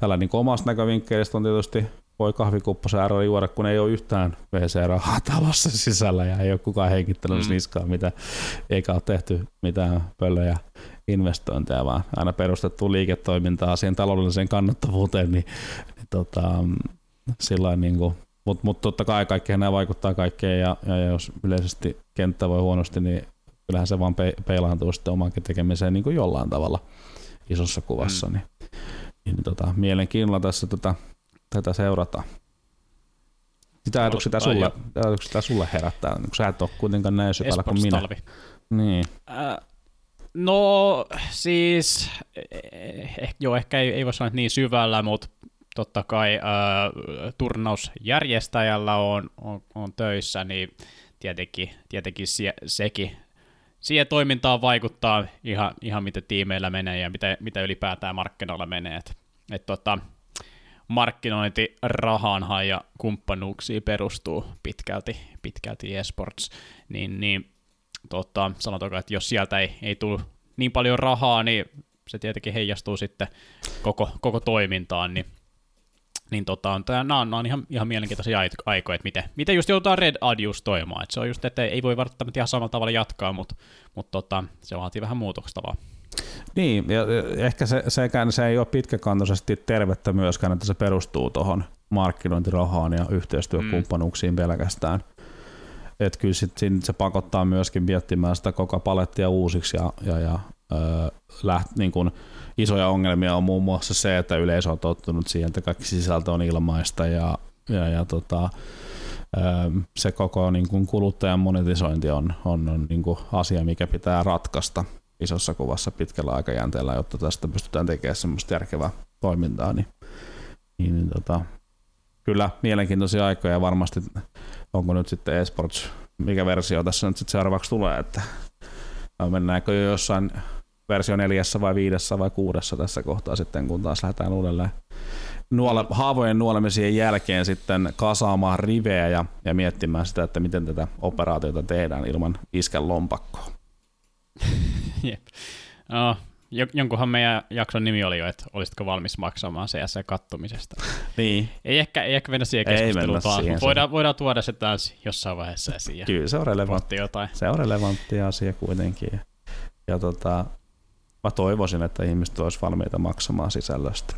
B: tällä niin omasta näkövinkkelistä on tietysti voi kahvikupposen äärellä juoda, kun ei ole yhtään WC-rahaa talossa sisällä ja ei ole kukaan henkittänyt mm. niskaa, mitä, eikä ole tehty mitään pöllöjä investointeja, vaan aina perustettu liiketoimintaa siihen taloudelliseen kannattavuuteen, niin, niin tota, sillä niin kuin, mutta mut totta kai kaikkea nämä vaikuttaa kaikkeen ja, ja, jos yleisesti kenttä voi huonosti, niin kyllähän se vaan pe- peilaantuu sitten omankin tekemiseen niin kuin jollain tavalla isossa kuvassa. Mm. Niin, niin tota, mielenkiinnolla tässä tätä, tätä seurataan. Mitä ajatuksia tämä sulle, ajatuksia sulle herättää, kun sä et ole kuitenkaan näin syvällä kuin minä?
A: Talvi.
B: Niin.
A: Äh, No siis, eh, eh, joo ehkä ei, ei voi sanoa niin syvällä, mutta totta kai äh, turnausjärjestäjällä on, on, on töissä, niin tietenkin, tietenkin sie, sekin siihen toimintaan vaikuttaa ihan, ihan mitä tiimeillä menee ja mitä, mitä ylipäätään markkinoilla menee. Et, et tota, markkinointi rahaanhan ja kumppanuuksiin perustuu pitkälti, pitkälti esports, niin, niin tota, sanotaanko, että jos sieltä ei, ei tule niin paljon rahaa, niin se tietenkin heijastuu sitten koko, koko toimintaan, niin niin tota, nämä on, nämä on ihan, ihan mielenkiintoisia aikoja, että miten, miten just joudutaan Red Adius toimimaan. Että se on just, että ei voi välttämättä ihan samalla tavalla jatkaa, mutta, mutta tota, se vaatii vähän muutoksesta vaan.
B: Niin, ja ehkä se, sekään se ei ole pitkäkantoisesti tervettä myöskään, että se perustuu tuohon markkinointirahaan ja yhteistyökumppanuuksiin mm. pelkästään. Että kyllä sit, se pakottaa myöskin miettimään sitä koko palettia uusiksi ja, ja, ja öö, läht, niin kuin, isoja ongelmia on muun muassa se, että yleisö on tottunut siihen, että kaikki sisältö on ilmaista ja, ja, ja tota, se koko niin kuin kuluttajan monetisointi on, on, on niin kuin asia, mikä pitää ratkaista isossa kuvassa pitkällä aikajänteellä, jotta tästä pystytään tekemään semmoista järkevää toimintaa. Niin, niin, niin tota, kyllä mielenkiintoisia aikoja varmasti onko nyt sitten eSports, mikä versio tässä nyt sitten seuraavaksi tulee, että mennäänkö jo jossain versio neljässä vai viidessä vai kuudessa tässä kohtaa sitten, kun taas lähdetään uudelleen nuole, haavojen nuolemisien jälkeen sitten kasaamaan rivejä ja, ja miettimään sitä, että miten tätä operaatiota tehdään ilman iskän lompakkoa.
A: Jep. No, jonkunhan meidän jakson nimi oli jo, että olisitko valmis maksamaan CS kattomisesta.
B: niin.
A: Ei ehkä, ei ehkä mennä siihen keskusteluun taas, siihen, voidaan, voidaan tuoda se taas jossain vaiheessa esiin.
B: Kyllä se on relevantti, jotain. Se on relevantti asia kuitenkin. Ja, ja tota, mä toivoisin, että ihmiset olisivat valmiita maksamaan sisällöstä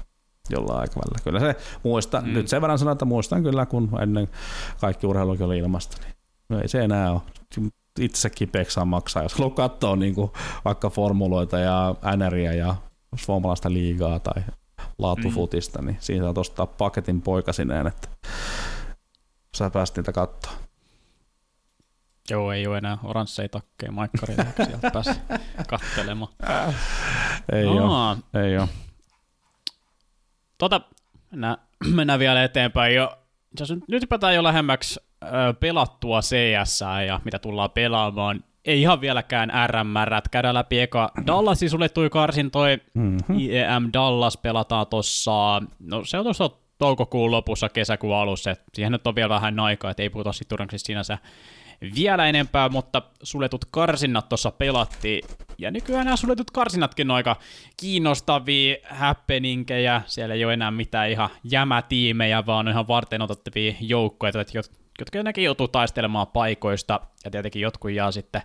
B: jollain aikavälillä. Kyllä se muista, mm. nyt sen verran sanon, että muistan kyllä, kun ennen kaikki urheilukin oli ilmasta, niin no ei se enää ole. Itsekin peksaa maksaa, jos haluaa katsoa niin kuin vaikka formuloita ja NRiä ja suomalaista liigaa tai laatufutista, mm. niin siinä saa ostaa paketin poikasineen, että sä pääst niitä katsoa.
A: Joo, ei ole enää oransseja takkeja maikkaria, sieltä pääsi kattelemaan.
B: Ei no. ole, ei ole.
A: Tota, mennään, mennään vielä eteenpäin jo. Nyt hypätään jo lähemmäksi ö, pelattua CS ja mitä tullaan pelaamaan. Ei ihan vieläkään RMR. Käydään läpi eka Dallasin sulle tuli karsin toi mm-hmm. IEM Dallas pelataan tossa, no se on tuossa toukokuun lopussa, kesäkuun alussa, et siihen nyt on vielä vähän aikaa, että ei puhuta sitten turnaksista sinänsä vielä enempää, mutta suljetut karsinnat tuossa pelattiin. Ja nykyään nämä suljetut karsinnatkin on aika kiinnostavia happeningejä. Siellä ei ole enää mitään ihan jämätiimejä, vaan on ihan varten otettavia joukkoja, jotka jotenkin joutuu taistelemaan paikoista. Ja tietenkin jotkut jää sitten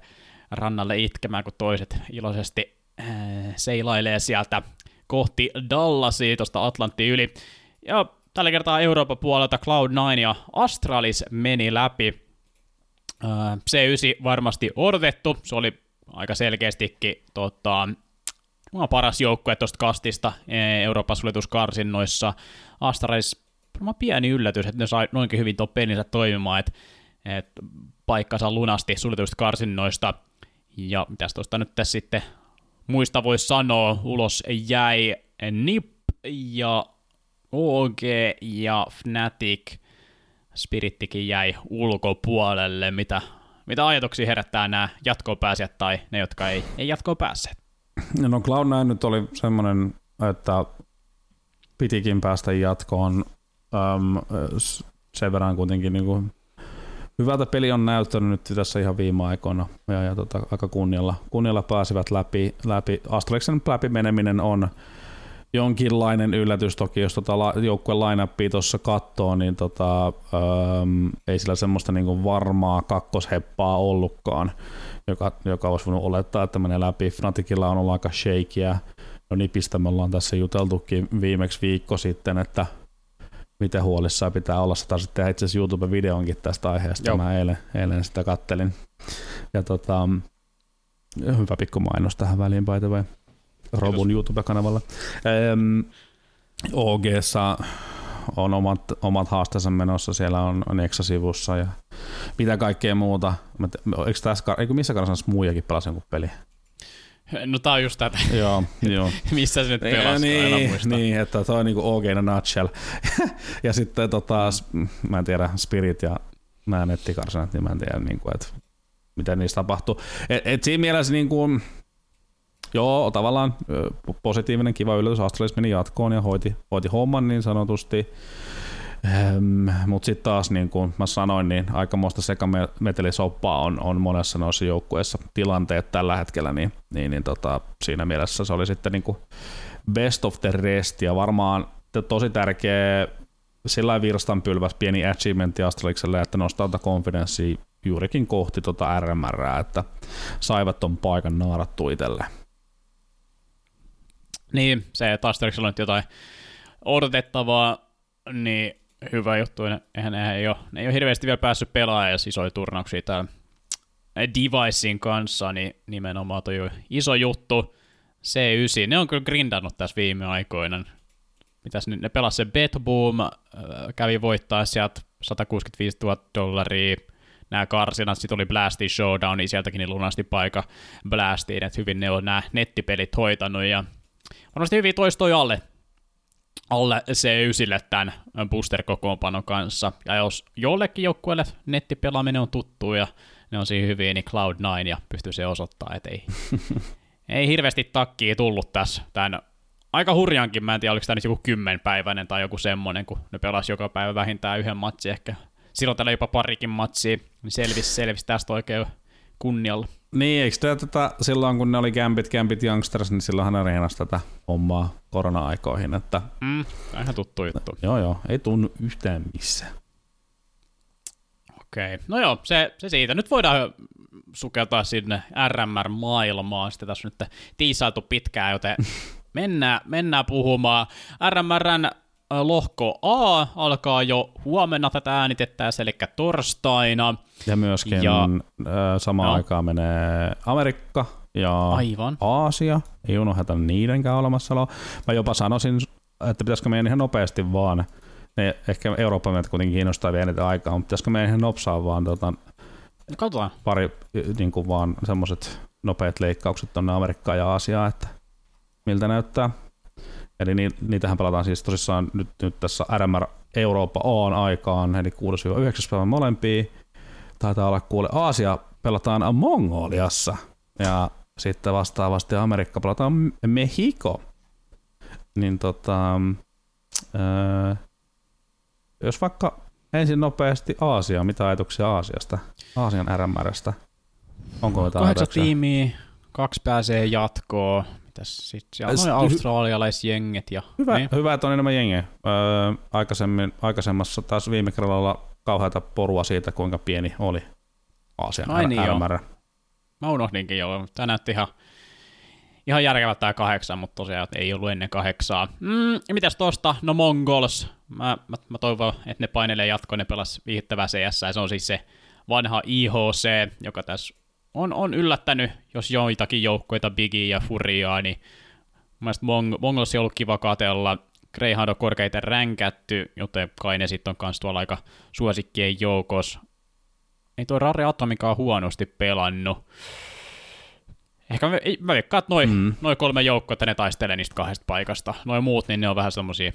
A: rannalle itkemään, kun toiset iloisesti äh, seilailee sieltä kohti Dallasia tuosta Atlantin yli. Ja tällä kertaa Euroopan puolelta Cloud9 ja Astralis meni läpi. C9 varmasti odotettu, se oli aika selkeästikin tota, paras joukkue tuosta kastista e, Euroopan suljetuskarsinnoissa. Astralis varmaan pieni yllätys, että ne sai noinkin hyvin tuon pelinsä toimimaan, että et paikkansa lunasti suljetuista karsinnoista. Ja mitäs tuosta nyt tässä sitten muista voisi sanoa, ulos jäi NIP ja OG ja Fnatic – Spirittikin jäi ulkopuolelle. Mitä, mitä ajatuksia herättää nämä jatkoon pääsijät tai ne, jotka ei, ei jatkoon päässeet?
B: No Cloud9 nyt oli semmoinen, että pitikin päästä jatkoon. Öm, sen verran kuitenkin niin kuin hyvältä peli on näyttänyt nyt tässä ihan viime aikoina ja, ja tota, aika kunnialla, kunnialla pääsivät läpi. läpi. Astraleksen läpi meneminen on jonkinlainen yllätys toki, jos tota joukkueen lineuppia tuossa katsoo, niin tota, ähm, ei sillä semmoista niinku varmaa kakkosheppaa ollutkaan, joka, joka olisi voinut olettaa, että menee läpi. Fnaticilla on ollut aika shakeä. No nipistä me ollaan tässä juteltukin viimeksi viikko sitten, että miten huolissaan pitää olla. Sitä sitten tehdä itse asiassa YouTube-videonkin tästä aiheesta. Joo. Mä eilen, eilen sitä kattelin. Ja tota, hyvä pikku mainos tähän väliin by the way. Robun YouTube-kanavalla. Ähm, OGssa on omat, omat haasteensa menossa, siellä on, on Exa-sivussa ja mitä kaikkea muuta. Eikö, tässä, eikö missä kanssa muujakin pelasi jonkun peli?
A: No tää on just tätä.
B: joo, joo.
A: Missä se nyt pelasi,
B: niin, niin, että toi on niinku OG in a nutshell. ja sitten tota, mä en tiedä, Spirit ja nämä nettikarsanat, niin mä en tiedä, niinku, että mitä niistä tapahtuu. Et, et siinä mielessä niinku, Joo, tavallaan positiivinen, kiva yllätys. Astralis meni jatkoon ja hoiti, hoiti homman niin sanotusti. Ähm, Mutta sitten taas, niin kuin mä sanoin, niin aikamoista sekametelisoppaa on, on monessa noissa joukkueissa tilanteet tällä hetkellä, niin, niin, niin tota, siinä mielessä se oli sitten niin kuin best of the rest, ja varmaan tosi tärkeä sillä virstanpylväs pieni achievement Astralikselle, että nostaa tätä konfidenssia juurikin kohti tota RMR, että saivat ton paikan naarattu itselleen.
A: Niin, se, että Asterixilla on jotain odotettavaa, niin hyvä juttu. Eihän, eihän ei, ole, ne ei ole hirveästi vielä päässyt pelaamaan, jos isoja turnauksia täällä Devicein kanssa, niin nimenomaan toi iso juttu. C9. Ne on kyllä grindannut tässä viime aikoina. Mitäs nyt, ne pelasi se Bet Boom, äh, kävi voittaa sieltä 165 000 dollaria, nämä karsinat, sitten oli Blasty Showdown, niin sieltäkin niin lunasti paikka Blastiin, että hyvin ne on nämä nettipelit hoitanut, ja varmasti hyvin toistoi alle, alle C9 tämän booster-kokoonpanon kanssa, ja jos jollekin joukkueelle nettipelaaminen on tuttu, ja ne on siinä hyviä, niin Cloud9, ja pystyy se osoittamaan, että ei, ei hirveästi takkia tullut tässä tämän aika hurjankin, mä en tiedä oliko tämä nyt joku kymmenpäiväinen tai joku semmonen, kun ne pelasi joka päivä vähintään yhden matsi ehkä. Silloin tällä jopa parikin matsia, niin selvisi, selvisi tästä oikein kunnialla.
B: Niin, eikö tämä tota, silloin kun ne oli Gambit, Gambit Youngsters, niin silloin hän reenasi tätä hommaa korona-aikoihin. Että...
A: Mm, ihan tuttu juttu.
B: Joo, joo, ei tunnu yhtään missään.
A: Okei, okay. no joo, se, se siitä. Nyt voidaan sukeltaa sinne RMR-maailmaan. Sitten tässä on nyt tiisailtu pitkään, joten mennään, mennään puhumaan. RMRn lohko A alkaa jo huomenna tätä äänitettäessä, eli torstaina.
B: Ja myöskin ja, samaan no. aikaan menee Amerikka ja Aivan. Aasia. Ei unohda niidenkään olemassaoloa. Mä jopa sanoisin, että pitäisikö meidän ihan nopeasti vaan, ne ehkä Euroopan meitä kuitenkin kiinnostaa vielä eniten aikaa, mutta pitäisikö meidän ihan nopsaa vaan tota,
A: Katsotaan.
B: pari niin kuin vaan semmoiset nopeat leikkaukset tuonne Amerikkaan ja Aasiaan, että miltä näyttää. Eli ni, niitähän pelataan siis tosissaan nyt, nyt tässä RMR Eurooppa on aikaan, eli 6-9 päivän molempia. Taitaa olla kuule Aasia pelataan Mongoliassa ja sitten vastaavasti Amerikka pelataan Mexico. Niin tota, öö, jos vaikka ensin nopeasti Aasia, mitä ajatuksia Aasiasta? Aasian RMRstä? Onko jotain
A: Kahdeksan tiimiä, kaksi pääsee jatkoon. Mitäs sit siellä on australialaisjenget ja...
B: Hyvä, niin. hyvä että on enemmän jengiä. Öö, aikaisemmin, aikaisemmassa taas viime kerralla kauheata porua siitä, kuinka pieni oli Aasian Ai niin RMR.
A: Mä unohdinkin jo, tämä näytti ihan, ihan järkevältä tämä kahdeksan, mutta tosiaan ei ollut ennen kahdeksaa. Mm, ja mitäs tosta? No Mongols. Mä, mä, mä toivon, että ne painelee jatkoon, ne pelas viihdyttävää CS, ja se on siis se vanha IHC, joka tässä on, on yllättänyt, jos joitakin joukkoita, Biggie ja Furiaa, niin mun Mong- Mongols on ollut kiva katella. Greyhound on korkeiten ränkätty, joten kai ne sitten on kans tuolla aika suosikkien joukos. Ei tuo Rare Atomikaan huonosti pelannut. Ehkä mä, mä veikkaan, että noin mm. noi kolme joukkoa, että ne taistelee niistä kahdesta paikasta. Noin muut, niin ne on vähän semmosia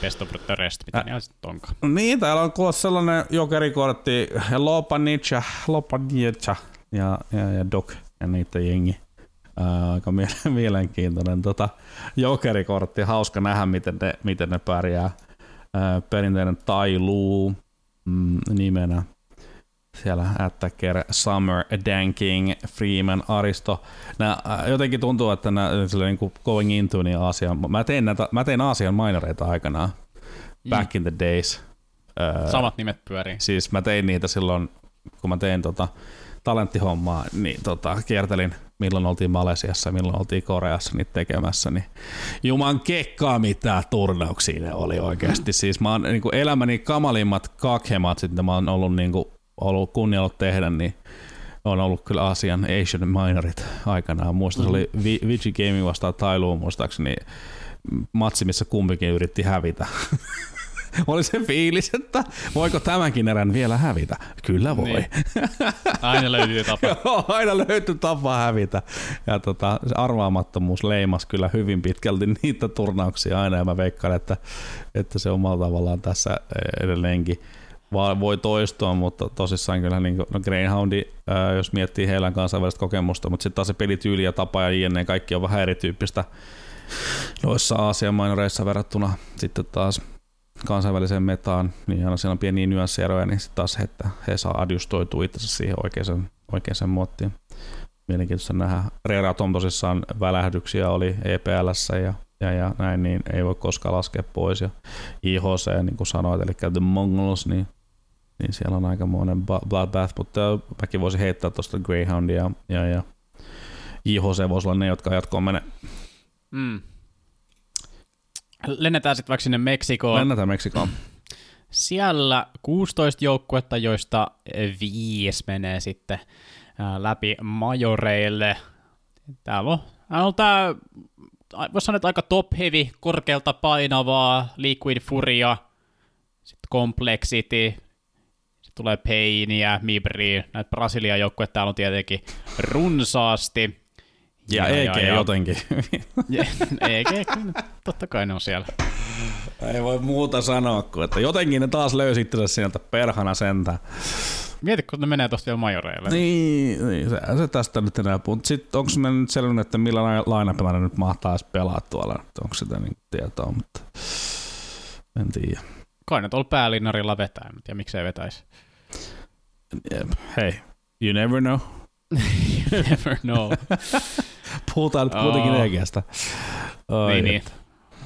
A: best of the rest, mitä ne sitten onkaan.
B: Niin, täällä on kuulossa sellainen jokerikortti, Lopa Nietzsche, Lopa Nietzsche, ja, ja, ja Doc ja niitä jengi. Ää, aika mielenkiintoinen tota, jokerikortti. Hauska nähdä, miten ne, miten ne pärjää. Ää, perinteinen Tailu mm, nimenä. Siellä Attacker, Summer, Danking, Freeman, Aristo. Nää, jotenkin tuntuu, että nämä niin going into niin Aasian. Mä tein, näitä, mä tein Aasian minoreita aikanaan. Back mm. in the days.
A: Samat nimet pyörii.
B: Siis mä tein niitä silloin, kun mä tein tota, talenttihommaa, niin tota, kiertelin milloin oltiin Malesiassa, milloin oltiin Koreassa niitä tekemässä, niin juman kekkaa mitä turnauksia ne oli oikeasti. Siis mä oon niin kuin elämäni kamalimmat kakhemat, sitten mä oon ollut, niin kuin, ollut kunnia tehdä, niin on ollut kyllä Asian Asian minorit aikanaan. Muista se oli mm-hmm. Vigi Gaming vastaan Tailuun muistaakseni matsi, missä kumpikin yritti hävitä. oli se fiilis, että voiko tämänkin erän vielä hävitä? Kyllä voi. Niin.
A: Aina löytyy tapa.
B: Joo, aina löytyy tapa hävitä. Ja tota, se arvaamattomuus leimas kyllä hyvin pitkälti niitä turnauksia aina, ja mä veikkaan, että, että se omalla tavallaan tässä edelleenkin voi toistua, mutta tosissaan kyllä niin no Greyhoundi, ää, jos miettii heidän kansainvälistä kokemusta, mutta sitten taas se pelityyli ja tapa ja jne, kaikki on vähän erityyppistä noissa Aasian mainoreissa verrattuna sitten taas kansainväliseen metaan, niin aina siellä on pieniä nyanssieroja, niin sitten taas että he saa adjustoitua itsensä siihen oikeaan, oikeaan muottiin. Mielenkiintoista nähdä. Rare Atom tosissaan välähdyksiä oli EPLssä ja, ja, ja näin, niin ei voi koskaan laskea pois. Ja IHC, niin kuin sanoit, eli The Mongols, niin, niin siellä on aikamoinen bloodbath, mutta mäkin voisin heittää tuosta Greyhoundia ja, ja IHC voisi olla ne, jotka jatkoon menee.
A: Mm. Lennetään sitten vaikka sinne Meksikoon.
B: Lennetään Meksikoon.
A: Siellä 16 joukkuetta, joista viisi menee sitten läpi majoreille. Täällä on on tää, voisi sanoa, että aika top heavy, korkealta painavaa, Liquid Furia, sitten Complexity, sitten tulee Painia, Mibri, näitä Brasilian joukkueet täällä on tietenkin runsaasti.
B: Ja, ja EG ja, jotenkin.
A: Ja, EG, totta kai ne on siellä.
B: Ei voi muuta sanoa kuin, että jotenkin ne taas löysitte sieltä perhana sentään.
A: Mieti, kun ne menee tuosta vielä majoreille.
B: Niin, niin se, se tästä nyt enää puhuu. Sitten onko me nyt selvinnyt, että millä lainapilla ne nyt mahtaa edes pelaa tuolla? Onko sitä niin tietoa, mutta en tiedä.
A: Kai ne tuolla päälinnarilla vetää, mutta miksei vetäisi.
B: Hei, you never know.
A: you never know.
B: Puhutaan nyt kuitenkin oh. EGstä.
A: niin, niin.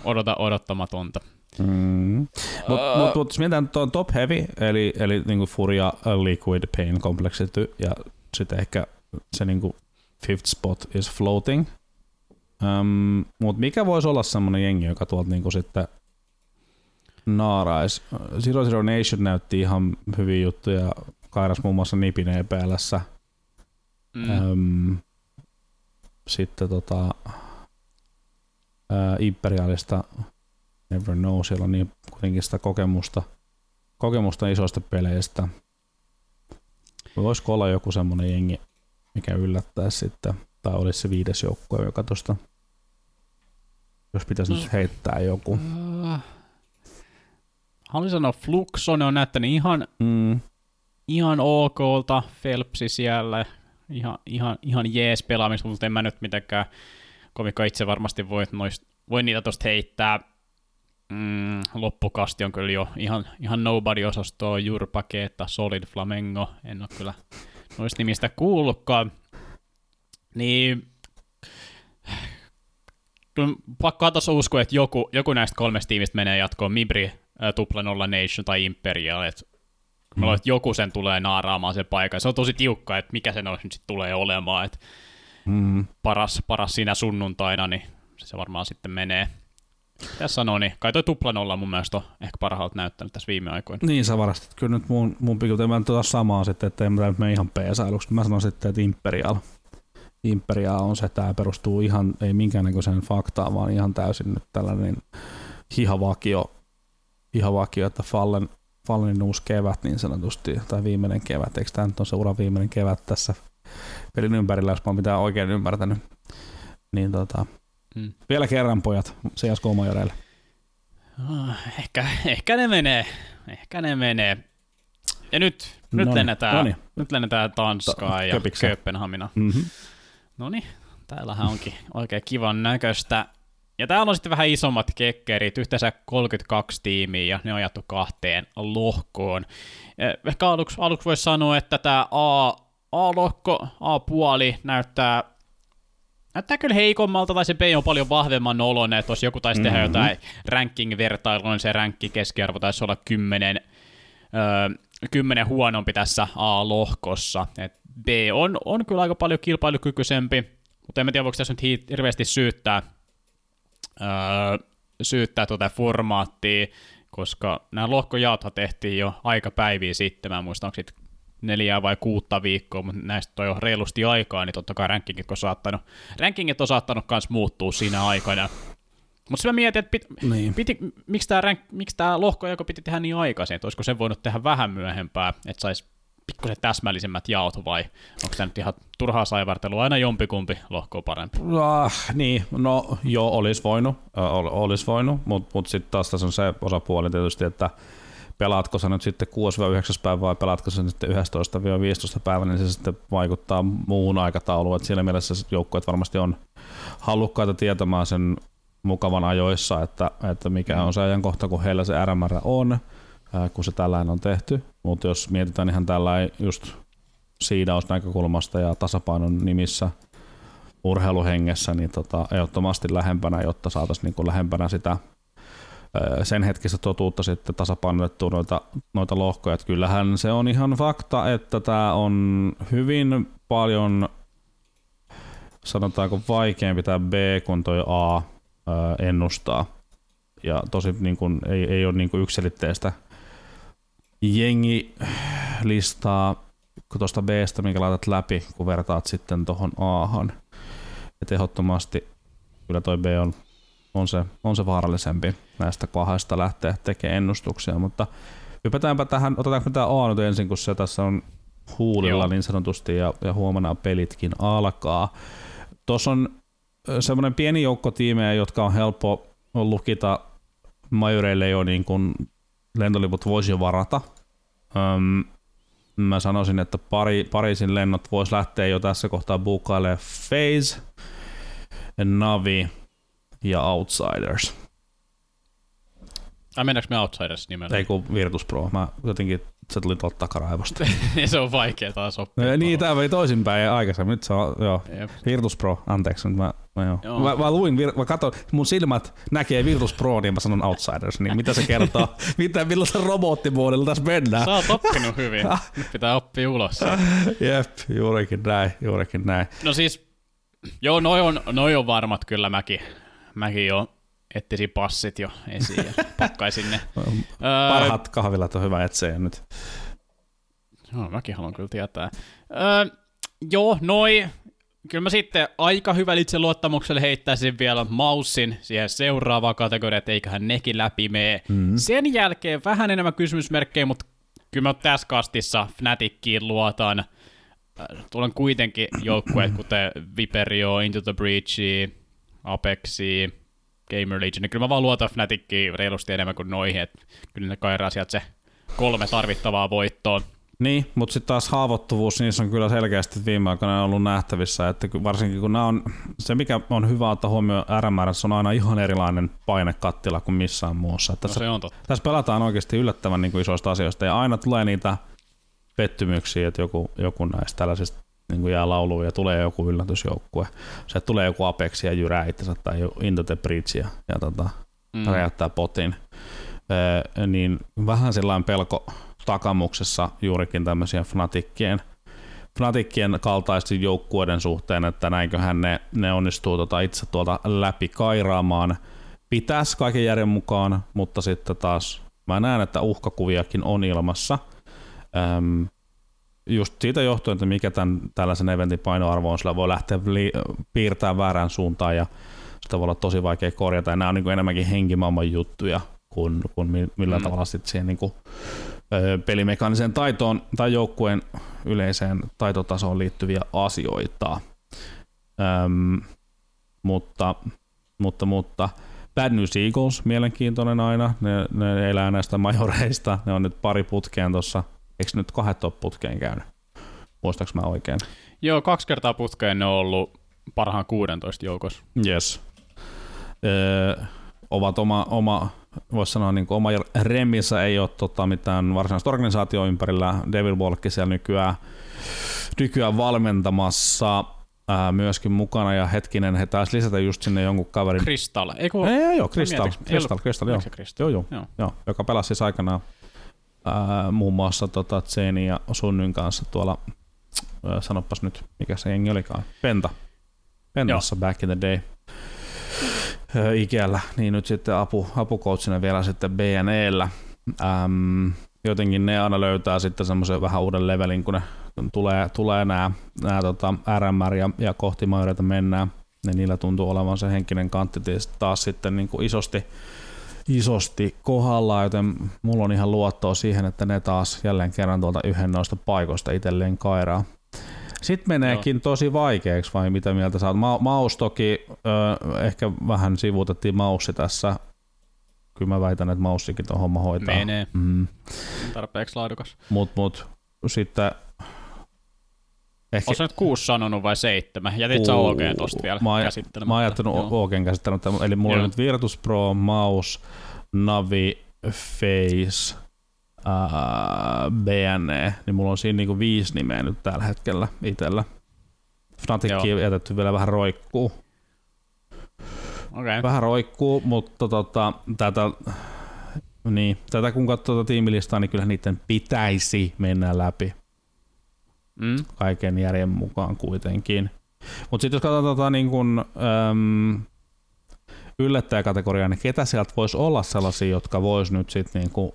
A: Odota odottamatonta.
B: Mm. Mutta mut, mut, jos mietitään tuon top heavy, eli, eli niinku Furia, Liquid, Pain, Complexity ja sitten ehkä se niinku fifth spot is floating. Um, Mutta mikä voisi olla semmoinen jengi, joka tuolta niinku sitten naarais. Zero Zero Nation näytti ihan hyviä juttuja. Kairas muun muassa Nipin EPLssä. Mm. Um, sitten tota, ää, Imperialista never know, siellä on niin kuitenkin sitä kokemusta, kokemusta isoista peleistä. Voisiko olla joku semmoinen jengi, mikä yllättäisi sitten, tai olisi se viides joukkue, joka tuosta, jos pitäisi nyt heittää joku. Uh,
A: haluaisin sanoa Fluxo, on näyttänyt ihan, mm. ihan okolta, Phelpsi siellä, ihan, ihan, ihan jees pelaamista, mutta en mä nyt mitenkään komikko itse varmasti voi, noist, voi niitä tuosta heittää. Mm, loppukasti on kyllä jo ihan, ihan nobody-osastoa, Jurpakeetta, Solid Flamengo, en ole kyllä noista nimistä kuullutkaan. Niin kyllä pakko tuossa uskoa, että joku, joku näistä kolmesta tiimistä menee jatkoon, Mibri, Tupla Nolla Nation tai Imperial, että mm. mä että joku sen tulee naaraamaan sen paikan. Se on tosi tiukka, että mikä sen olisi nyt sit tulee olemaan, että mm. paras, paras siinä sunnuntaina, niin se varmaan sitten menee. Tässä sanoo, niin kai toi tupla nolla mun mielestä on ehkä parhaalta näyttänyt tässä viime aikoina.
B: Niin sä varastit. Kyllä nyt mun, mun pikiltä mä tuota samaa sitten, että en mä mene ihan peesailuksi. Mä sanon sitten, että Imperial. Imperial on se, tämä perustuu ihan, ei minkäännäköiseen faktaan, vaan ihan täysin nyt tällainen hihavakio, hihavakio että Fallen, Fallenin uusi kevät niin sanotusti, tai viimeinen kevät, eikö tämä nyt ole se uran viimeinen kevät tässä pelin ympärillä, jos mä oon mitään oikein ymmärtänyt. Niin tota, Mm. Vielä kerran pojat CSK Majoreille.
A: Ah, ehkä, ehkä ne menee. Ehkä ne menee. Ja nyt, nyt, noniin, lennetään, noniin. nyt lennetään Tanskaan ja Köpiksä. Kööpenhamina. Mm-hmm. No niin, täällähän onkin oikein kivan näköistä. Ja täällä on sitten vähän isommat kekkerit, yhteensä 32 tiimiä ja ne on jaettu kahteen lohkoon. Ehkä aluksi, aluksi voisi sanoa, että tämä A, A-lohko, A-puoli näyttää näyttää kyllä heikommalta, tai se B on paljon vahvemman oloinen, että jos joku taisi tehdä mm-hmm. jotain ranking-vertailua, niin se rankki keskiarvo taisi olla 10, öö, 10 huonompi tässä A-lohkossa. Et B on, on kyllä aika paljon kilpailukykyisempi, mutta en tiedä, voiko tässä nyt hirveästi syyttää, öö, syyttää tuota formaattia, koska nämä lohkojaothan tehtiin jo aika päiviä sitten, mä muistan, onko neljää vai kuutta viikkoa, mutta näistä on jo reilusti aikaa, niin totta kai rankingit on saattanut, rankingit on saattanut myös muuttua siinä aikana. Mutta mä mietin, että pit, niin. piti, miksi tämä rank, miksi tää lohko joka piti tehdä niin aikaisin, että olisiko se voinut tehdä vähän myöhempää, että saisi pikkusen täsmällisemmät jaot vai onko tämä nyt ihan turhaa saivartelua, aina jompikumpi lohko parempi?
B: Ah, niin, no joo, olisi voinut, ol, olisi voinut, mutta mut sitten taas tässä on se osapuoli tietysti, että pelaatko sä nyt sitten 6-9 päivä vai pelaatko sä sitten 11-15 päivä, niin se sitten vaikuttaa muuhun aikatauluun. Et siinä mielessä joukkueet varmasti on halukkaita tietämään sen mukavan ajoissa, että, että mikä on se ajankohta, kun heillä se RMR on, kun se tällainen on tehty. Mutta jos mietitään ihan tällä just siidausnäkökulmasta ja tasapainon nimissä urheiluhengessä, niin tota, ehdottomasti lähempänä, jotta saataisiin niinku lähempänä sitä sen hetkistä totuutta sitten tasapainotettu noita, noita lohkoja. Että kyllähän se on ihan fakta, että tämä on hyvin paljon sanotaanko vaikeampi tämä B kuin toi A ennustaa. Ja tosi niin kuin, ei, ei ole niin kuin yksilitteistä jengilistaa tuosta Bstä, minkä laitat läpi, kun vertaat sitten tuohon Ahan. että ehdottomasti kyllä toi B on, on, se, on se vaarallisempi näistä kahdesta lähteä tekemään ennustuksia, mutta hypätäänpä tähän, otetaanko tämä A nyt ensin, kun se tässä on huulilla Joo. niin sanotusti ja, ja huomenna pelitkin alkaa. Tuossa on semmoinen pieni joukko tiimejä, jotka on helppo lukita majoreille jo niin kuin lentoliput voisi varata. Öm, mä sanoisin, että pari, Pariisin lennot voisi lähteä jo tässä kohtaa buukailemaan Phase, Navi ja Outsiders.
A: Ai mennäänkö me Outsiders nimellä?
B: Ei kun Virtus Pro. Mä jotenkin se tuli tuolta takaraivosta.
A: se on vaikea taas oppia.
B: niin, tämä vei toisinpäin aikaisemmin. Nyt se on, joo. Jep. Virtus Pro, anteeksi. Mä, mä, joo. Joo. Mä, mä, luin, mä katson, mun silmät näkee Virtus Pro, niin mä sanon Outsiders. Niin mitä se kertoo? mitä, millaisen robottimuodilla tässä mennään?
A: Sä oot oppinut hyvin. Nyt pitää oppia ulos.
B: Jep, juurikin näin, juurikin näin.
A: No siis, joo, noi on, noi on varmat kyllä mäkin. Mäkin jo etsisin passit jo esiin ja pakkaisin ne.
B: Parhaat kahvilat on hyvä etsiä nyt.
A: Joo, mäkin haluan kyllä tietää. Öö, joo, noi. Kyllä mä sitten aika hyvä itse luottamukselle heittäisin vielä maussin siihen seuraavaan kategoriaan, että eiköhän nekin läpi mene. Mm-hmm. Sen jälkeen vähän enemmän kysymysmerkkejä, mutta kyllä mä tässä kastissa Fnatickiin luotan. Tulen kuitenkin joukkueet, kuten Viperio, Into the Breach, Apexi, Gamer Legion, niin kyllä mä vaan luotan Fnatickiin reilusti enemmän kuin noihin, että kyllä ne kairaa sieltä se kolme tarvittavaa voittoa.
B: Niin, mutta sitten taas haavoittuvuus niissä on kyllä selkeästi viime aikoina ollut nähtävissä, että varsinkin kun nämä on, se mikä on hyvä ottaa huomioon RMR, on aina ihan erilainen painekattila kuin missään muussa.
A: Että no tässä, se on totta.
B: Tässä pelataan oikeasti yllättävän niin kuin isoista asioista ja aina tulee niitä pettymyksiä, että joku, joku näistä tällaisista niin kuin jää lauluun ja tulee joku yllätysjoukkue. Se tulee joku Apex ja jyrää itsensä tai Into the Bridge ja, ja tota, mm. räjäyttää potin. Ee, niin vähän sellainen pelko takamuksessa juurikin tämmöisiä fanatikkien, fanatikkien kaltaisten joukkueiden suhteen, että näinköhän ne, ne onnistuu tota itse tuolta läpi kairaamaan. Pitäisi kaiken järjen mukaan, mutta sitten taas mä näen, että uhkakuviakin on ilmassa. Öm, just siitä johtuen, että mikä tämän, tällaisen eventin painoarvo on, sillä voi lähteä li- piirtämään väärään suuntaan ja sitä voi olla tosi vaikea korjata. Ja nämä on niin kuin enemmänkin henkimaailman juttuja kuin, kuin millä mm. tavalla sitten siihen niin kuin, ö, pelimekaaniseen taitoon tai joukkueen yleiseen taitotasoon liittyviä asioita. Öm, mutta, mutta, mutta Bad News Eagles, mielenkiintoinen aina. Ne, ne elää näistä majoreista. Ne on nyt pari putkeen tuossa Eikö nyt kahdet ole putkeen käynyt? Muistaaks mä oikein?
A: Joo, kaksi kertaa putkeen ne on ollut parhaan 16 joukossa.
B: Yes. Öö, ovat oma, oma voisi sanoa niin oma remissä ei ole tota, mitään varsinaista organisaatio ympärillä. Devil Walkki siellä nykyään, nykyään valmentamassa ää, myöskin mukana ja hetkinen, he taisi lisätä just sinne jonkun kaverin.
A: Kristall,
B: ei kun... Ei, joo, Kristall, Kristall, Kristall, joo. Joo, joo, joo. joo, joka pelasi siis aikanaan ää, muun muassa tota, Zeni ja Sunnyn kanssa tuolla, ää, sanopas nyt, mikä se jengi olikaan, Penta. Pentassa Joo. back in the day. Ikellä, niin nyt sitten apu, apukoutsina vielä sitten BNEllä. Ähm, jotenkin ne aina löytää sitten semmoisen vähän uuden levelin, kun ne tulee, tulee nämä, nämä tota RMR ja, ja kohti majoreita mennään, niin niillä tuntuu olevan se henkinen kantti taas sitten niin kuin isosti isosti kohdalla, joten mulla on ihan luottoa siihen, että ne taas jälleen kerran tuolta yhden noista paikoista itselleen kairaa. Sitten meneekin Joo. tosi vaikeaksi, vai mitä mieltä sä oot? Ma- maus toki, ö, ehkä vähän sivuutettiin maussi tässä. Kyllä mä väitän, että maussikin tuon homma hoitaa.
A: Menee. Mm. Tarpeeksi laadukas.
B: Mut, mut sitten
A: Ehkä... Oletko nyt kuusi sanonut vai seitsemän? Jätit sä OG tosta vielä
B: mä, käsittelemättä? Mä oon jättänyt OGn käsittelemättä, eli mulla Joo. on nyt Virtus Pro, Mouse, Navi, Face, uh, BNE, niin mulla on siinä niinku viisi nimeä nyt tällä hetkellä itsellä. Fnatic on jätetty vielä vähän roikkuu.
A: Okay.
B: Vähän roikkuu, mutta tota, tätä, niin, tätä kun katsoo tiimilistaa, niin kyllä niiden pitäisi mennä läpi mm. kaiken järjen mukaan kuitenkin. Mutta sitten jos katsotaan tota, niin kun, äm, yllättäjäkategoriaa, niin ketä sieltä voisi olla sellaisia, jotka vois nyt sitten niin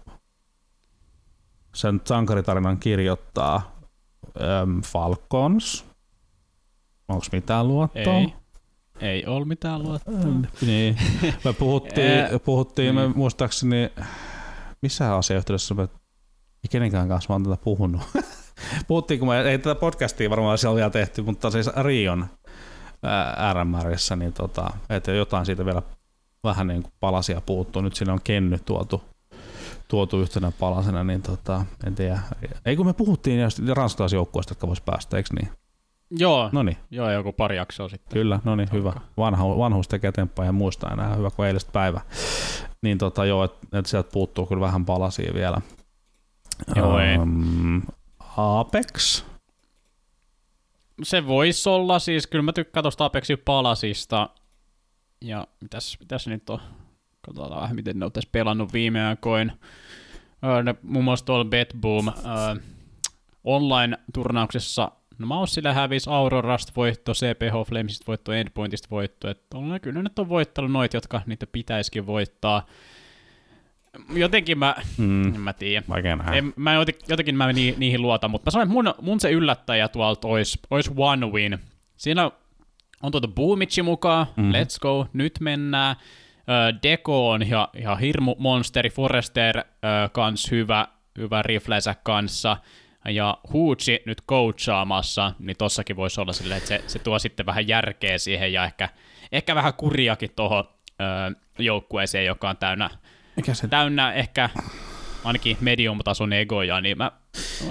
B: sen sankaritarinan kirjoittaa? Äm, Falcons? Onko mitään luottoa?
A: Ei. Ei ole mitään luottaa.
B: Niin. Me puhuttiin, puhuttiin me muistaakseni, missä asiayhteydessä me ei kenenkään kanssa oon tätä puhunut. puhuttiin, kun me, ei tätä podcastia varmaan siellä vielä tehty, mutta siis Rion RMRissä, niin tota, että jotain siitä vielä vähän niin kuin palasia puuttuu. Nyt sinne on kenny tuotu, tuotu yhtenä palasena, niin tota, en tiedä. Ei kun me puhuttiin ranskalaisjoukkueesta, jotka vois päästä, eikö niin?
A: Joo, Noniin. joo, joku pari jaksoa sitten.
B: Kyllä, no niin, hyvä. Vanha, vanhuus tekee temppaa ja muistaa enää, hyvä kuin eilistä päivä. Niin tota, joo, että et sieltä puuttuu kyllä vähän palasia vielä.
A: Joo, um,
B: Apex?
A: Se voisi olla, siis kyllä mä tykkään tuosta Apexin palasista. Ja mitäs, mitäs nyt on? Katsotaan vähän, miten ne on tässä pelannut viime aikoina. Ne, muun muassa tuolla Betboom äh, online-turnauksessa No Maussille hävisi Aurorasta voitto, CPH Flamesista voitto, Endpointista voitto. Että on, kyllä nyt on voittanut noit, jotka niitä pitäisikin voittaa. Jotenkin mä, mm. en mä tiedä.
B: Vaikea
A: En, mä jotenkin mä ni, niihin luotan, mutta mä sanoin, että mun, mun se yllättäjä tuolta olisi, olisi One Win. Siinä on tuota Boomitsi mukaan, mm. let's go, nyt mennään. Deko on ihan, ihan hirmu monsteri, Forrester kans hyvä, hyvä riflensä kanssa ja Huutsi nyt coachaamassa, niin tossakin voisi olla silleen, että se, se tuo sitten vähän järkeä siihen ja ehkä, ehkä vähän kuriakin tuohon joukkueeseen, joka on täynnä, Mikä se? täynnä ehkä ainakin medium-tason egoja, niin mä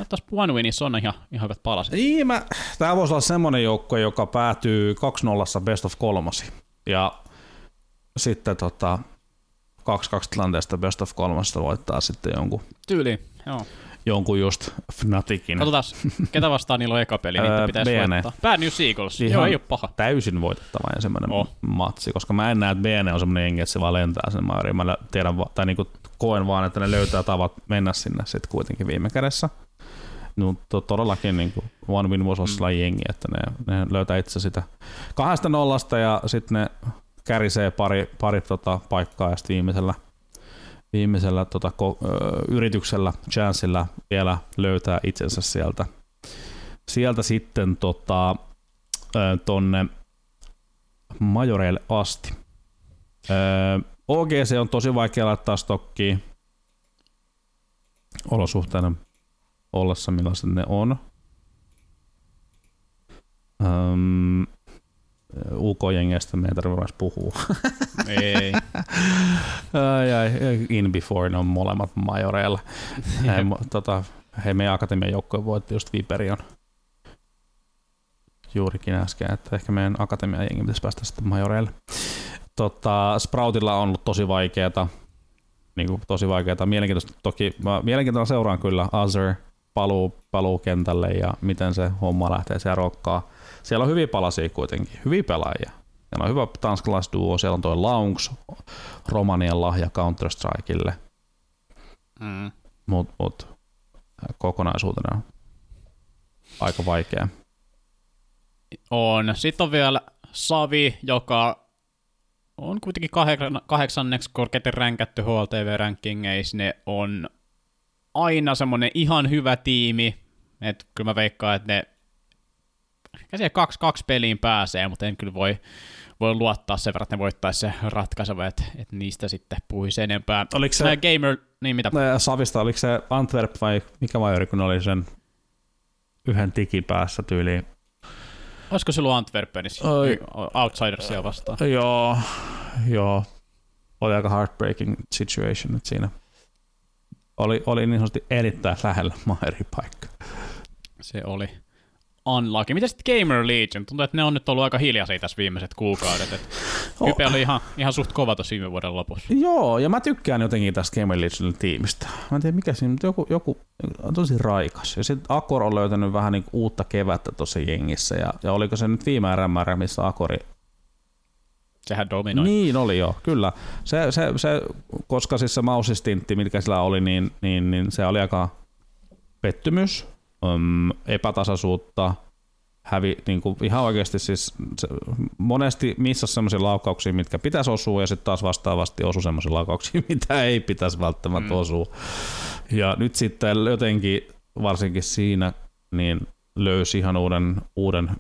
A: tässä One on ihan, ihan hyvät palaset.
B: Niin, mä, tää voisi olla semmoinen joukkue, joka päätyy 2-0 best of kolmosi. Ja sitten tota, 2-2 tilanteesta best of kolmasta voittaa sitten jonkun.
A: Tyyli, joo
B: jonkun just Fnaticin.
A: Katsotaan, ketä vastaan niillä on eka peli, niitä pitäisi BN. voittaa. Bad News Eagles, Ihan joo ei ole paha.
B: Täysin voitettava ensimmäinen oh. matsi, koska mä en näe, että BN on semmoinen jengi, että se vaan lentää sen maariin. Mä tiedän, tai niinku koen vaan, että ne löytää tavat mennä sinne sitten kuitenkin viime kädessä. No, to, todellakin niin kuin One Win voisi olla mm. jengi, että ne, ne löytää itse sitä kahdesta nollasta ja sitten ne kärisee pari, pari tota, paikkaa ja sitten viimeisellä viimeisellä tota, ko, ö, yrityksellä, chanceilla vielä löytää itsensä sieltä. Sieltä sitten tota, ö, tonne majoreille asti. Ö, OGC on tosi vaikea laittaa stokkiin olosuhteena ollessa, millaiset ne on. Öm, UK-jengeistä meidän tarvitse puhua.
A: Ei.
B: ai, ai, in before, ne on molemmat majoreilla. He, tota, he meidän akatemian joukkoja voitti just Viperion juurikin äsken, että ehkä meidän akatemian jengi pitäisi päästä sitten majoreille. Tota, Sproutilla on ollut tosi vaikeeta, niin kuin tosi vaikeeta. Mielenkiintoista toki, mä mielenkiintoista seuraan kyllä Azure paluu, paluu kentälle ja miten se homma lähtee siellä rokkaa siellä on hyviä palasia kuitenkin, hyviä pelaajia. Siellä on hyvä tanskalaisduo, siellä on toi Launks, Romanian lahja Counter-Strikeille. Mm. Mutta mut, kokonaisuutena aika vaikea.
A: On. Sitten on vielä Savi, joka on kuitenkin kahdeksanneksi korkeiten ränkätty HLTV-rankingeissa. Ne on aina semmoinen ihan hyvä tiimi. Et kyllä mä veikkaan, että ne ehkä siihen kaksi, kaksi peliin pääsee, mutta en kyllä voi, voi luottaa sen verran, että ne voittaisi se ratkaiseva, että, että niistä sitten puhuisi enempää.
B: Oliko se,
A: gamer, niin mitä?
B: Savista, oliko se Antwerp vai mikä majori, kun oli sen yhden tikin päässä tyyliin?
A: Olisiko se ollut Antwerpenissa Oi. Outsidersia vastaan?
B: Joo, joo. Oli aika heartbreaking situation että siinä. Oli, oli niin sanotusti erittäin lähellä paikka.
A: Se oli unlucky. Mitä sitten Gamer Legion? Tuntuu, että ne on nyt ollut aika hiljaisia tässä viimeiset kuukaudet. Et oh. Hype oli ihan, ihan suht kova tossa viime vuoden lopussa.
B: Joo, ja mä tykkään jotenkin tästä Gamer Legionin tiimistä. Mä en tiedä mikä siinä, mutta joku, joku on tosi raikas. Ja sitten Akor on löytänyt vähän niin uutta kevättä tuossa jengissä. Ja, ja oliko se nyt viime RMR, missä Akori
A: Sehän dominoi.
B: Niin oli jo, kyllä. Se, se, se koska siis se mausistintti, mitkä sillä oli, niin, niin, niin se oli aika pettymys um, epätasaisuutta, hävi, niin kuin ihan oikeasti siis se, monesti missä semmoisia laukauksia, mitkä pitäisi osua ja sitten taas vastaavasti osu semmoisia laukauksia, mitä ei pitäisi välttämättä mm. osua. Ja nyt sitten jotenkin varsinkin siinä niin löysi ihan uuden, uuden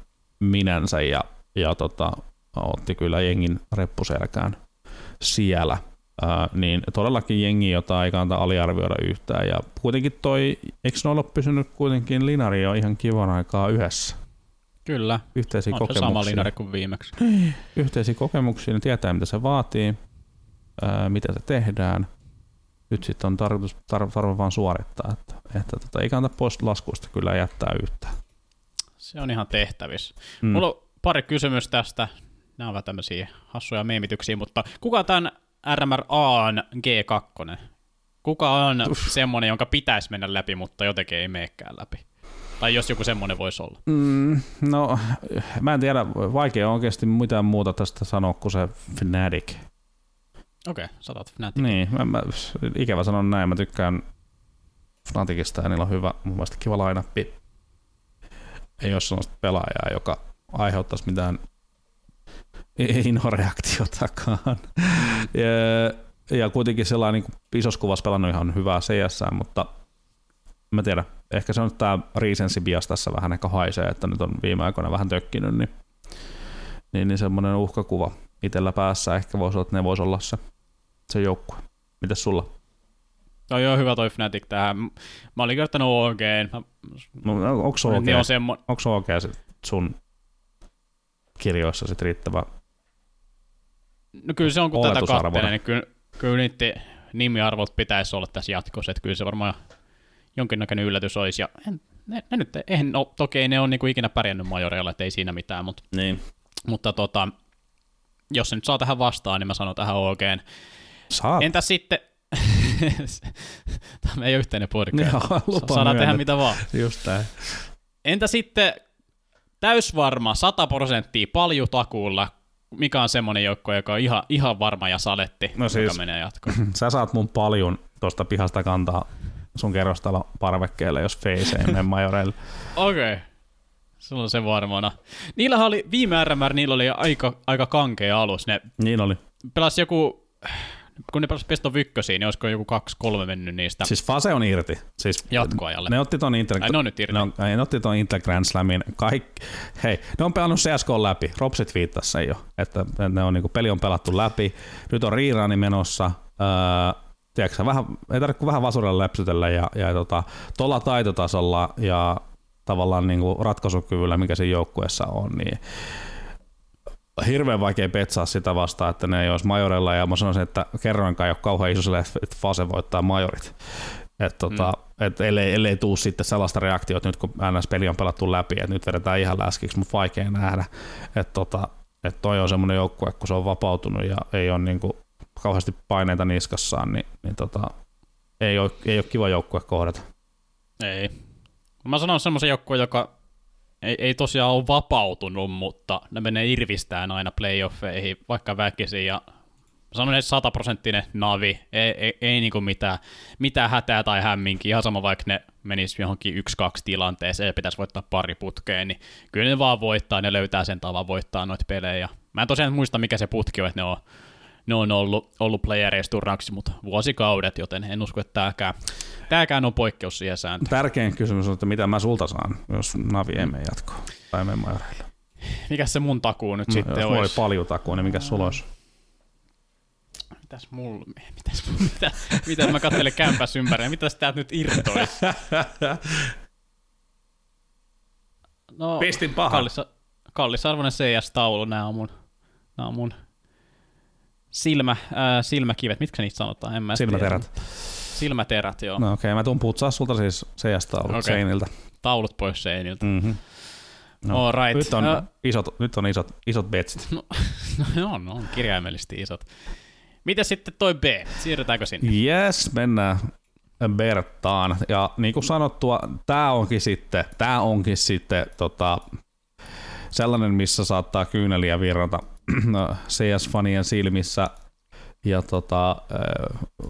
B: minänsä ja, ja tota, otti kyllä jengin reppuselkään siellä. Ää, niin todellakin jengi, jota ei kannata aliarvioida yhtään. Ja kuitenkin toi, eikö ne ole pysynyt kuitenkin Linari on ihan kivan aikaa yhdessä?
A: Kyllä.
B: Yhteisiä
A: On
B: kokemuksia.
A: sama linari kuin viimeksi.
B: Yhteisiä kokemuksia, ne tietää mitä se vaatii, ää, mitä se tehdään. Nyt sitten on tarkoitus tar- tarve vaan suorittaa, että, että tota, ei kannata pois laskuista kyllä jättää yhtään.
A: Se on ihan tehtävissä.
B: Mm.
A: Mulla on pari kysymystä tästä. Nämä ovat tämmöisiä hassuja meemityksiä, mutta kuka tämän RMRAn G2? Kuka on Uff. semmonen, jonka pitäisi mennä läpi, mutta jotenkin ei meekään läpi? Tai jos joku semmonen voisi olla.
B: Mm, no, mä en tiedä, vaikea on oikeasti mitään muuta tästä sanoa kuin se Fnatic.
A: Okei, okay, satat Fnatic.
B: Niin, mä, mä, ikävä sanon näin, mä tykkään Fnaticista ja niillä on hyvä, mun mielestä kiva lainappi. Ei ole sellaista pelaajaa, joka aiheuttaisi mitään inoreaktiotakaan. ja, ja kuitenkin sellainen niin isossa kuvassa pelannut ihan hyvää CS, mutta mä tiedän, ehkä se on tämä recency bias tässä vähän ehkä haisee, että nyt on viime aikoina vähän tökkinyt, niin, niin, niin semmoinen uhkakuva itsellä päässä ehkä voisi olla, että ne voisi olla se, se joukkue. Mitäs sulla?
A: Toi on hyvä toi Fnatic tähän. Mä olin kertonut OG. Mä...
B: No, onko se OG,
A: Niin on semmo...
B: onko OG sun kirjoissa sit riittävä
A: No kyllä se on, kun tätä kattelee, niin kyllä, kyllä niiden nimiarvot pitäisi olla tässä jatkossa, että kyllä se varmaan jonkinnäköinen yllätys olisi. Ja en, ne, ne nyt, eihän, no, toki ei ne ole niinku ikinä pärjännyt majoreilla, että ei siinä mitään, mutta,
B: niin.
A: mutta tota, jos se nyt saa tähän vastaan, niin mä sanon tähän OGen.
B: Saat.
A: Entä sitten, tämä ei ole yhteinen podcast,
B: Joo,
A: saadaan tehdä
B: myönnät.
A: mitä vaan.
B: Just tää.
A: Entä sitten täysvarma, 100 prosenttia paljutakuulla, mikä on semmoinen joukko, joka on ihan, ihan varma ja saletti,
B: No
A: joka
B: siis-
A: menee jatkoon.
B: Sä saat mun paljon tuosta pihasta kantaa sun kerrostalon parvekkeelle, jos face ei mene majoreille.
A: Okei. Okay. Sulla on se varmana. Niillähän oli, viime RMR, niillä oli aika, aika kankea alus. Ne
B: Niin oli.
A: pelasi joku, kun ne pelasi Pesto Vykkösiin, niin olisiko joku kaksi, kolme mennyt niistä
B: Siis Fase on irti. Siis
A: jatkoajalle.
B: ne otti ton Intel...
A: Ai, ne on nyt irti.
B: Ne, on, ne otti ton Intel Grand Slamin. Kaik... Hei, ne on pelannut CSK läpi. Robsit viittasi sen jo. Että, ne on, niinku, peli on pelattu läpi. Nyt on riiraani menossa. Öö, tiedätkö, vähän, ei tarvitse kuin vähän vasurilla lepsytellä ja, ja tota, tuolla taitotasolla ja tavallaan niinku ratkaisukyvyllä, mikä siinä joukkueessa on, niin hirveän vaikea petsaa sitä vastaan, että ne ei olisi majorilla, ja mä sanoisin, että kerroinkaan ei ole kauhean iso sille, että Fase voittaa majorit. Et tota, mm. et ellei, ellei tuu sitten sellaista reaktiota nyt kun NS-peli on pelattu läpi, että nyt vedetään ihan läskiksi, mutta vaikea nähdä. Että tota, et toi on semmoinen joukkue, kun se on vapautunut ja ei ole niinku kauheasti paineita niskassaan, niin, niin tota, ei, ole, ei ole kiva joukkue kohdata.
A: Ei. Mä sanon semmoisen joukkueen, joka ei, ei tosiaan ole vapautunut, mutta ne menee irvistään aina playoffeihin, vaikka väkisin, ja mä sanon, että sataprosenttinen navi, ei, ei, ei niinku mitään, mitään hätää tai hämminkin, ihan sama vaikka ne menis johonkin yksi-kaksi tilanteeseen ja pitäisi voittaa pari putkeen, niin kyllä ne vaan voittaa, ne löytää sen tavan voittaa noita pelejä. Mä en tosiaan muista, mikä se putki on, että ne on, ne on ollut, ollut playereissa turnaksi, mutta vuosikaudet, joten en usko, että tääkään, tääkään on poikkeus siihen sääntöön.
B: Tärkein kysymys on, että mitä mä sulta saan, jos Navi ei mene jatkoon tai mene majoreille.
A: Mikä se mun takuu nyt
B: No,
A: sitten
B: jos
A: olisi?
B: paljon takua, niin mikä sulla olisi?
A: Mitäs mulla, mitäs, mitä, mitä mä katselen kämpäs ympäri, mitäs täältä nyt irtoisi? No,
B: Pistin pahan.
A: kallis, kallisarvoinen CS-taulu, nämä on mun, nämä on mun silmä, äh, silmäkivet, mitkä niitä sanotaan, en mä tiedä.
B: Silmäterät.
A: Silmäterät, joo.
B: No okei, okay, mä tuun putsaa sulta siis CS-taulut okay. seiniltä.
A: Taulut pois seiniltä.
B: Mm-hmm.
A: All right.
B: Nyt on,
A: Ö,
B: isot, nyt on isot, isot betsit.
A: No, no on, on kirjaimellisesti isot. Miten sitten toi B? Siirrytäänkö sinne?
B: Yes, mennään Bertaan. Ja niin kuin sanottua, tämä onkin sitten, tää onkin sitten tota, sellainen, missä saattaa kyyneliä virrata CS-fanien silmissä. Ja tota,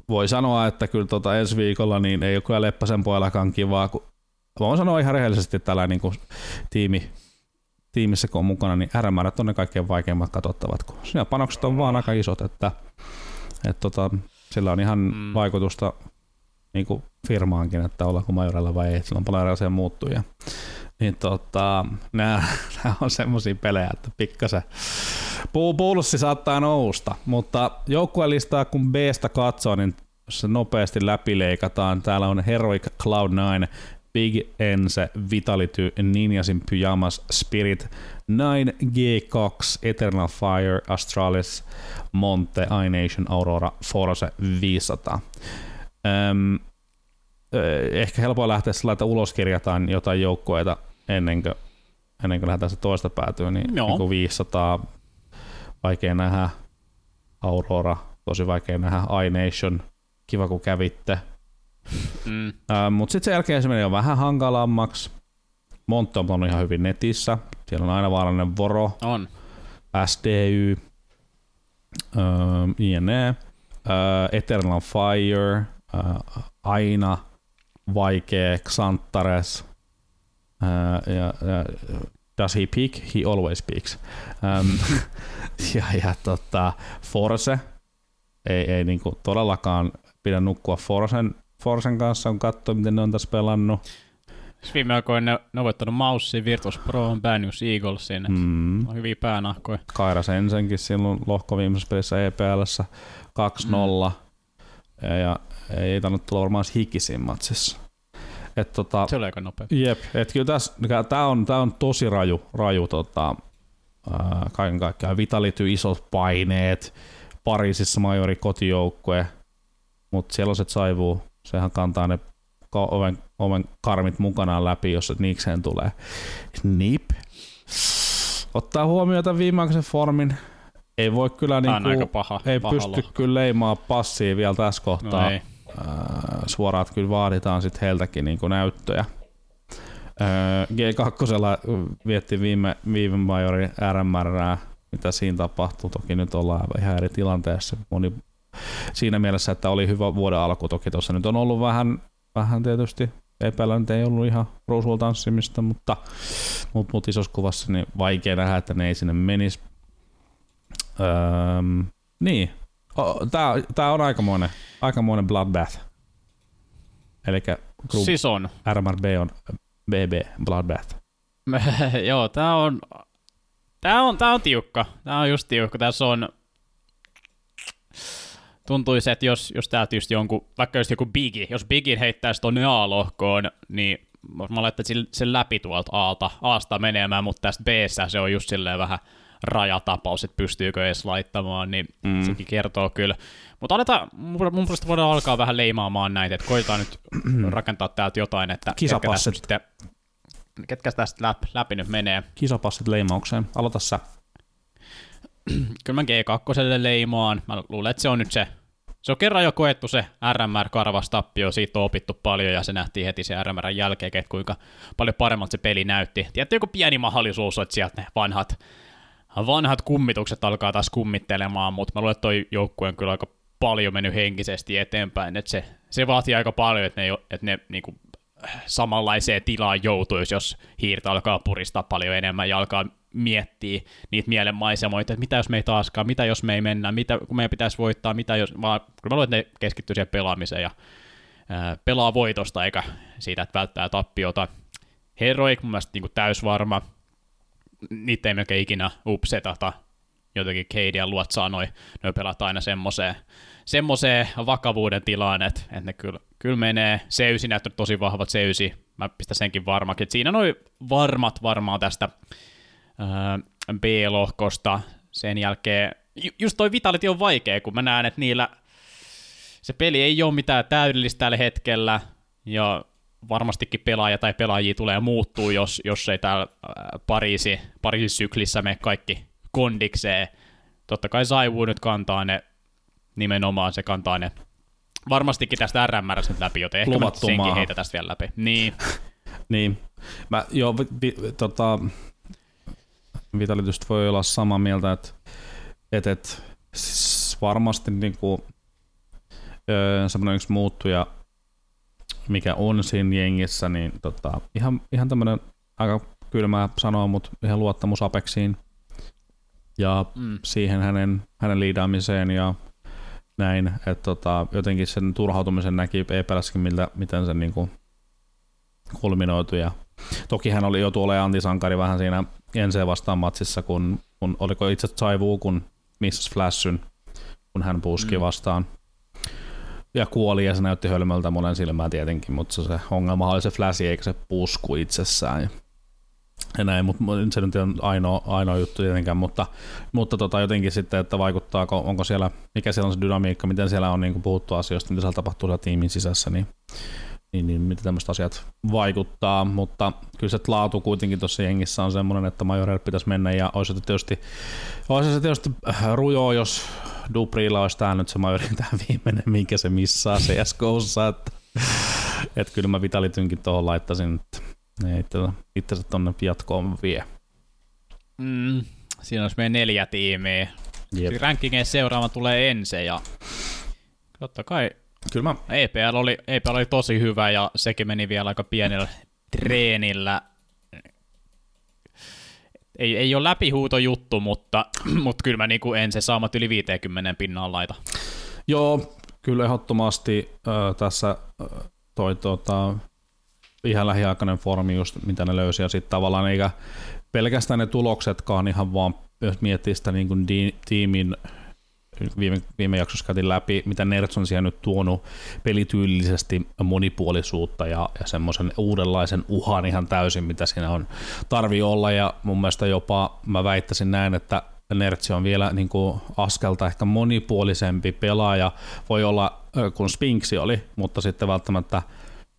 B: voi sanoa, että kyllä tota ensi viikolla niin ei ole kyllä Leppäsen puolellakaan kivaa, kun voin sanoa ihan rehellisesti tällä niin kuin tiimi, tiimissä kun on mukana, niin RMR on ne kaikkein vaikeimmat katsottavat, kun siinä panokset on vaan aika isot, että, että tota, sillä on ihan
A: mm.
B: vaikutusta niin kuin firmaankin, että ollaanko majorella vai ei, sillä on paljon erilaisia muuttuja. Niin tota, nämä, on semmoisia pelejä, että pikkasen pulssi saattaa nousta, mutta joukkuelistaa kun B-stä katsoo, niin se nopeasti läpileikataan. Täällä on Heroic Cloud9, Big Ense, Vitality, Ninjasin Pyjamas, Spirit, 9, G2, Eternal Fire, Astralis, Monte, iNation, Aurora, Force 500. Öm, ehkä helpoa lähteä sillä, että ulos kirjataan jotain joukkueita ennen kuin, ennen kuin lähdetään se toista päätyä, niin, Joo. niin kuin 500, vaikea nähdä, Aurora, tosi vaikea nähdä, iNation, kiva kun kävitte. Mm. Mutta sitten sen jälkeen se meni jo vähän hankalammaksi. Monte on ihan hyvin netissä. Siellä on aina vaarallinen voro.
A: On.
B: SDY, uh, INE, uh, Eternal Fire, uh, aina vaikea, Xantares, uh, ja, ja does he peak? He always peaks. Um, ja, ja tota, Force, ei, ei niinku todellakaan pidä nukkua Forsen, Forsen kanssa, kun katsoo, miten ne on tässä pelannut.
A: Siis viime aikoina ne, ne on voittanut Maussi, Virtus Pro, Banius Eaglesin. Mm. On hyviä päänahkoja.
B: Kaira Sensenkin silloin lohko viimeisessä pelissä EPLssä 2-0. Mm. Ja, ja ei tainnut tulla varmaan hikisin matsissa.
A: Et tota, se oli aika nopea.
B: Jep, et kyllä tässä, tää on, tää on tosi raju, raju tota, ää, kaiken kaikkiaan. Vitality, isot paineet, Pariisissa majori kotijoukkue, mutta sellaiset saivuu, sehän kantaa ne oven, oven karmit mukanaan läpi, jos se niikseen tulee. Nip. Ottaa huomioon viimeaikaisen formin. Ei voi kyllä niinku,
A: aika paha,
B: ei
A: paha
B: pysty lohko. kyllä leimaa passia vielä tässä kohtaa. No ei. Suoraan kyllä vaaditaan sitten heiltäkin niinku näyttöjä. G2 vietti viime, viime majori RMR, mitä siinä tapahtuu. Toki nyt ollaan ihan eri tilanteessa. Moni siinä mielessä, että oli hyvä vuoden alku toki tuossa. Nyt on ollut vähän, vähän tietysti epäillä nyt ei ollut ihan ruusulla tanssimista, mutta, mutta, mutta isossa kuvassa niin vaikea nähdä, että ne ei sinne menisi. Öö, niin, tää, tää on aikamoinen, aikamoinen bloodbath. Eli
A: siis on.
B: RMRB on BB Bloodbath.
A: Joo, tää on, tää on, tää on tiukka. Tää on just tiukka. Tässä on tuntuisi, että jos, jos täältä just jonkun, vaikka just joku Bigi, jos Bigin heittäisi tuonne A-lohkoon, niin mä laittaisin sen läpi tuolta Aalta, Aasta menemään, mutta tästä b se on just silleen vähän rajatapaus, että pystyykö edes laittamaan, niin mm. sekin kertoo kyllä. Mutta aletaan, mun mielestä voidaan alkaa vähän leimaamaan näitä, että koitetaan nyt rakentaa täältä jotain, että
B: Kisapassit. Ketkä tästä,
A: sitten, ketkä tästä läpi, läpi nyt menee.
B: Kisapassit leimaukseen, aloita sä.
A: kyllä mä G2 leimaan, mä luulen, että se on nyt se se on kerran jo koettu se RMR-karvas tappio, siitä on opittu paljon ja se nähtiin heti se RMR jälkeen, että kuinka paljon paremmalta se peli näytti. Tietysti joku pieni mahdollisuus, että sieltä ne vanhat, vanhat kummitukset alkaa taas kummittelemaan, mutta mä luulen, että toi joukkue on kyllä aika paljon mennyt henkisesti eteenpäin, että se, se vaatii aika paljon, että ne, että ne niinku, samanlaiseen tilaan joutuisi, jos hiirtä alkaa puristaa paljon enemmän ja alkaa miettii niitä mielenmaisemoita, että mitä jos me ei taaskaan, mitä jos me ei mennä, mitä, kun meidän pitäisi voittaa, mitä jos, vaan kyllä mä luulen, että ne keskittyy siihen pelaamiseen ja ää, pelaa voitosta eikä siitä, että välttää tappiota. Heroic mun mielestä niin täysvarma, niitä ei melkein ikinä upsetata, jotenkin Cade ja Luotsaa noi, noi pelat aina semmoiseen, semmoiseen vakavuuden tilaan, että, että ne kyllä, kyllä menee. Seysi näyttänyt tosi vahvat Seysi, mä pistän senkin varmakin. Siinä noin varmat varmaan tästä B-lohkosta. Sen jälkeen, just toi Vitality on vaikea, kun mä näen, että niillä se peli ei ole mitään täydellistä tällä hetkellä, ja varmastikin pelaaja tai pelaajia tulee muuttuu, jos, jos ei täällä Pariisi, Pariisin syklissä me kaikki kondikseen. Totta kai Saivu nyt kantaa ne, nimenomaan se kantaa ne varmastikin tästä RMR nyt läpi, joten ehkä mä senkin heitä tästä vielä läpi. Niin.
B: niin. Mä, joo, vi, vi, tota, Vitalitystä voi olla samaa mieltä, että, että, että siis varmasti niin kuin, öö, semmoinen yksi muuttuja, mikä on siinä jengissä, niin tota, ihan, ihan tämmöinen aika kylmää sanoa, mutta ihan luottamus Apexiin ja mm. siihen hänen, hänen liidaamiseen ja näin, että tota, jotenkin sen turhautumisen näki EPLssäkin, miltä, miten se niinku kulminoitui ja Toki hän oli jo tuolla antisankari vähän siinä Jenseä vastaan matsissa, kun, kun oliko itse Saivu, kun missas Flashin, kun hän puski mm. vastaan. Ja kuoli ja se näytti hölmöltä monen silmään tietenkin, mutta se ongelma oli se flashi eikä se pusku itsessään. Ja ja näin, mutta se nyt on ainoa, ainoa juttu tietenkään, mutta, mutta tota, jotenkin sitten, että vaikuttaako, onko siellä, mikä siellä on se dynamiikka, miten siellä on niin puhuttu asioista, mitä siellä tapahtuu siellä tiimin sisässä, niin, niin, niin miten tämmöiset asiat vaikuttaa, mutta kyllä se laatu kuitenkin tuossa jengissä on semmoinen, että Majorelle pitäisi mennä ja olisi se tietysti, olisi se tietysti rujoa, jos Duprilla olisi tämä nyt se Majorin tämä viimeinen, minkä se missaa CSGOssa, että, että kyllä mä Vitalitynkin tuohon laittaisin, että ei itse tuonne jatkoon vie.
A: Mm, siinä olisi meidän neljä tiimiä. Yep. Rankingeen seuraava tulee ensin ja totta kai Kyllä mä... EPL, oli, EPL oli tosi hyvä ja sekin meni vielä aika pienellä treenillä. Ei, ei ole läpihuuto juttu, mutta, mutta kyllä mä niin ensin saamat yli 50 pinnaan laita.
B: Joo, kyllä ehdottomasti äh, tässä äh, toi tota, ihan lähiaikainen formi just, mitä ne löysi, ja sitten tavallaan eikä pelkästään ne tuloksetkaan ihan vaan, jos miettii sitä niin kuin di- tiimin viime, viime jaksossa käytiin läpi, mitä Nerds on siellä nyt tuonut pelityylisesti monipuolisuutta ja, ja semmoisen uudenlaisen uhan ihan täysin, mitä siinä on tarvi olla, ja mun mielestä jopa mä väittäisin näin, että Nertsi on vielä niin kuin askelta ehkä monipuolisempi pelaaja, voi olla kuin Spinksi oli, mutta sitten välttämättä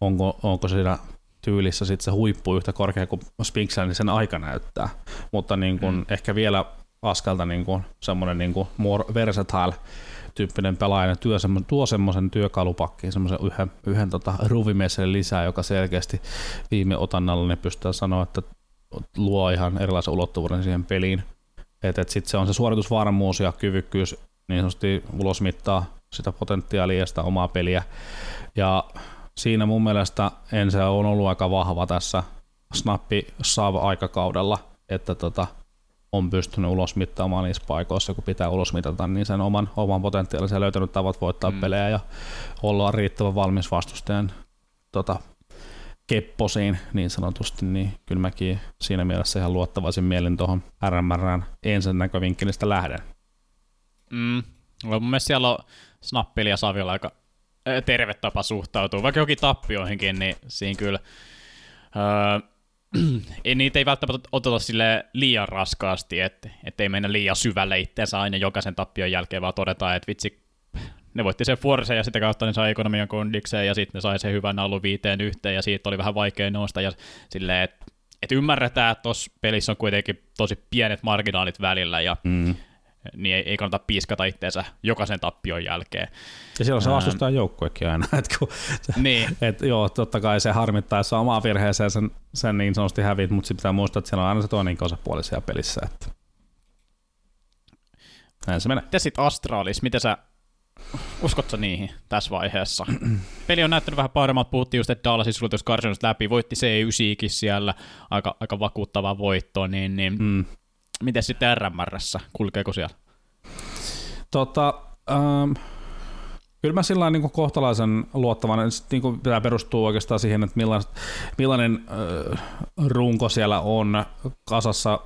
B: onko, onko siinä tyylissä sit se huippu yhtä korkea kuin Spinksellä, niin sen aika näyttää. Mutta niin kun mm. ehkä vielä askelta niin kuin semmoinen niin kuin more versatile tyyppinen pelaaja työ, tuo semmoisen työkalupakkiin semmoisen yhden, yhden tota lisää, joka selkeästi viime otannalla ne pystyy sanoa, että luo ihan erilaisen ulottuvuuden siihen peliin. Että et sitten se on se suoritusvarmuus ja kyvykkyys niin sanotusti ulosmittaa sitä potentiaalia ja sitä omaa peliä. Ja siinä mun mielestä Ense on ollut aika vahva tässä snappi aikakaudella, että tota, on pystynyt ulosmittaamaan niissä paikoissa, kun pitää ulosmitata, niin sen oman, oman potentiaalisen löytänyt tavat voittaa mm. pelejä ja olla riittävän valmis vastustajan tota, kepposiin niin sanotusti, niin kyllä mäkin siinä mielessä ihan luottavaisin mielin tuohon RMRn ensin näkövinkkelistä lähden.
A: Mm. Mun mielestä siellä on Snappili ja Savilla aika terve tapa suhtautua. Vaikka jokin tappioihinkin, niin siinä kyllä öö, ei, niitä ei välttämättä oteta sille liian raskaasti, että ei mennä liian syvälle itseensä aina jokaisen tappion jälkeen, vaan todetaan, että vitsi, ne voitti sen Force ja sitä kautta ne sai ekonomian kondikseen ja sitten ne sai sen hyvän alun viiteen yhteen ja siitä oli vähän vaikea nousta ja silleen, että et ymmärretään, että tuossa pelissä on kuitenkin tosi pienet marginaalit välillä ja mm niin ei, ei kannata piiskata itseensä jokaisen tappion jälkeen.
B: Ja siellä on se vastustajan joukkuekin aina. Et kun, niin. et, joo, totta kai se harmittaa, jos on omaa virheeseen sen, sen niin sanotusti hävit, mutta pitää muistaa, että siellä on aina se toinen osapuoli siellä pelissä. Että. Näin se menee.
A: Ja sitten Astralis, miten sä Uskotko niihin tässä vaiheessa? Peli on näyttänyt vähän paremmalta, puhuttiin just, että Dallasin suljetus läpi, voitti C9 siellä, aika, aika vakuuttava voitto, niin, niin mm. Miten sitten RMRssä? Kulkeeko siellä?
B: Tota, ähm, kyllä mä sillä niin kohtalaisen luottavan, niin tämä perustuu oikeastaan siihen, että millainen, millainen äh, runko siellä on kasassa.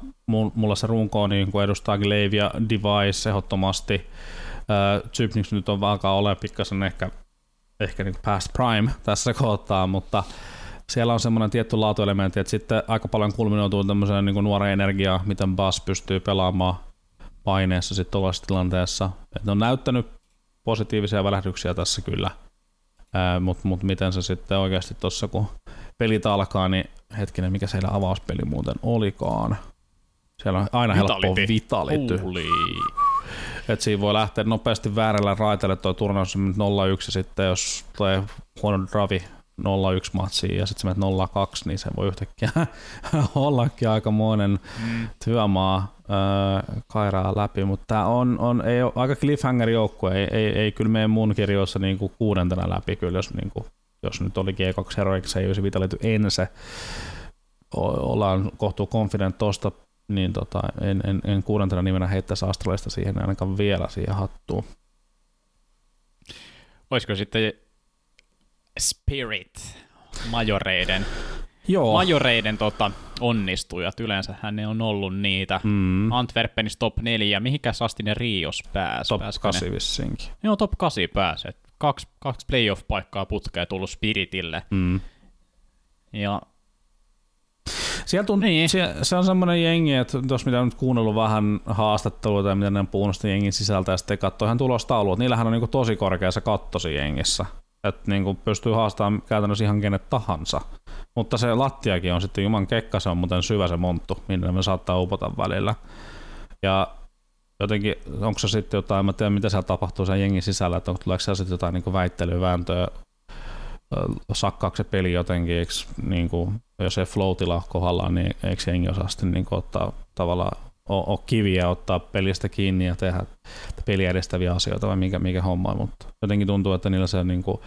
B: Mulla se runko on, niin kuin edustaa Glaive Device ehdottomasti. Äh, nyt on alkaa ole pikkasen ehkä, ehkä niin past prime tässä kohtaa, mutta siellä on semmoinen tietty laatuelementti, että sitten aika paljon kulminoituu tämmöiseen niin nuoreen energiaa, miten Bass pystyy pelaamaan paineessa sitten tuollaisessa tilanteessa. Et ne on näyttänyt positiivisia välähdyksiä tässä kyllä, mutta mut miten se sitten oikeasti tuossa, kun pelit alkaa, niin hetkinen, mikä siellä avauspeli muuten olikaan. Siellä on aina helppo vitality. Että siinä voi lähteä nopeasti väärällä raiteelle tuo turnaus 0-1 ja sitten jos tulee huono dravi 0-1 matsiin ja sitten sä menet 0-2, niin se voi yhtäkkiä ollakin aikamoinen mm. työmaa öö, kairaa läpi, mutta tämä on, on ei ole, aika cliffhanger joukkue, ei, ei, ei, kyllä mene mun kirjoissa niinku kuudentena läpi, kyllä jos, niinku, jos nyt oli G2 Heroics, ei olisi Vitality ense, ollaan kohtuu confident tosta, niin tota, en, en, en kuudentena nimenä heittäisi Astralista siihen ainakaan vielä siihen hattuun.
A: Voisiko sitten Spirit majoreiden
B: Joo.
A: majoreiden tota, onnistujat, yleensähän ne on ollut niitä. Mm. Antwerpenis top 4, mihinkäs asti ne Rios pääsi?
B: Top
A: Pääsikö
B: 8
A: ne?
B: vissinkin.
A: Joo, top 8 pääsi. Kaksi, kaksi playoff-paikkaa putkea tullut Spiritille.
B: Mm.
A: Ja
B: Siellä tunt,
A: Niin.
B: se, se, on semmoinen jengi, että jos mitä nyt kuunnellut vähän haastattelua tai mitä ne on puhunut jengin sisältä ja sitten katsoo ihan tulostaulua, että niillähän on niinku tosi korkea se katto jengissä. Että niinku pystyy haastamaan käytännössä ihan kenet tahansa. Mutta se lattiakin on sitten juman kekka, se on muuten syvä se monttu, minne me saattaa upota välillä. Ja jotenkin, onko se sitten jotain, mä tiedän mitä siellä tapahtuu sen jengin sisällä, että onko, tuleeko siellä sitten jotain niin väittelyä, vääntöä, sakkaako se peli jotenkin, eikö, niin kuin, jos ei flow kohdallaan, niin eikö jengi osaa sitten niin kuin, ottaa tavallaan ole, ole kiviä ottaa pelistä kiinni ja tehdä peliä edistäviä asioita vai mikä, mikä homma, mutta jotenkin tuntuu, että niillä se niin kuin,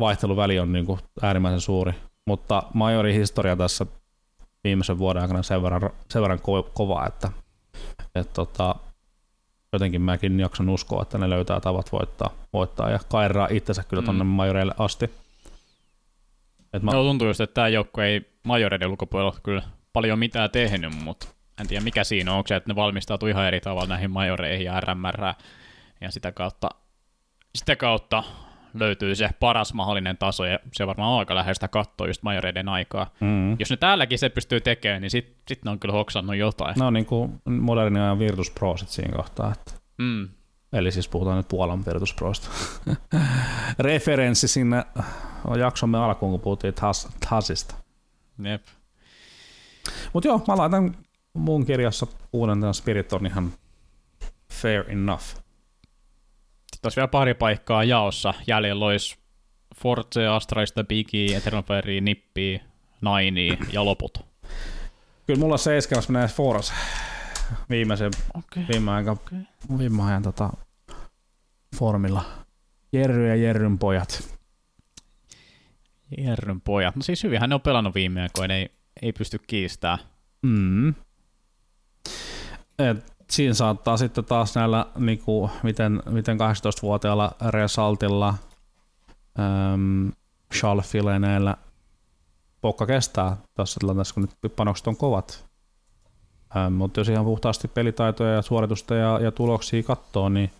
B: vaihteluväli on niin kuin äärimmäisen suuri, mutta Majorin historia tässä viimeisen vuoden aikana sen verran, sen verran ko- kova, että, että tota, jotenkin mäkin jaksan uskoa, että ne löytää tavat voittaa, voittaa ja kairaa itsensä kyllä tonne mm. majoreille asti.
A: Et mä... No tuntuu just, että tämä joukko ei majoreiden ulkopuolella kyllä paljon mitään tehnyt, mutta en tiedä mikä siinä on, onko se, että ne valmistautuu ihan eri tavalla näihin majoreihin ja RMR, ja sitä kautta, sitä kautta löytyy se paras mahdollinen taso, ja se varmaan on aika läheistä katsoa just majoreiden aikaa. Mm. Jos ne täälläkin se pystyy tekemään, niin sitten sit ne on kyllä hoksannut jotain.
B: No niin kuin moderni ajan Virtus Pro sit siinä kohtaa. Että.
A: Mm.
B: Eli siis puhutaan nyt Puolan Virtus Prosta. Referenssi sinne jaksomme alkuun, kun puhuttiin Tas, Tasista.
A: Jep.
B: Mut joo, mä laitan mun kirjassa kuudentena Spirit on ihan fair enough.
A: Sitten olisi vielä pari paikkaa jaossa. Jäljellä olisi Forze, Astraista, Biggie, Eternal Fire, Nippi, Naini ja loput.
B: Kyllä mulla seiskelmässä menee Force viimeisen, okay. viime ajan, okay. viime ajan tota, formilla. Jerry ja Jerryn pojat.
A: Jerryn pojat. No siis hyvinhän ne on pelannut viime aikoina, ei, ei pysty kiistämään.
B: Mm. Et siinä saattaa sitten taas näillä, niin kuin, miten, miten 18-vuotiaalla Resaltilla, Schalfilla näillä pokka kestää tässä tilanteessa, kun nyt panokset on kovat. Ähm, mutta jos ihan puhtaasti pelitaitoja ja suoritusta ja, ja tuloksia katsoo, niin,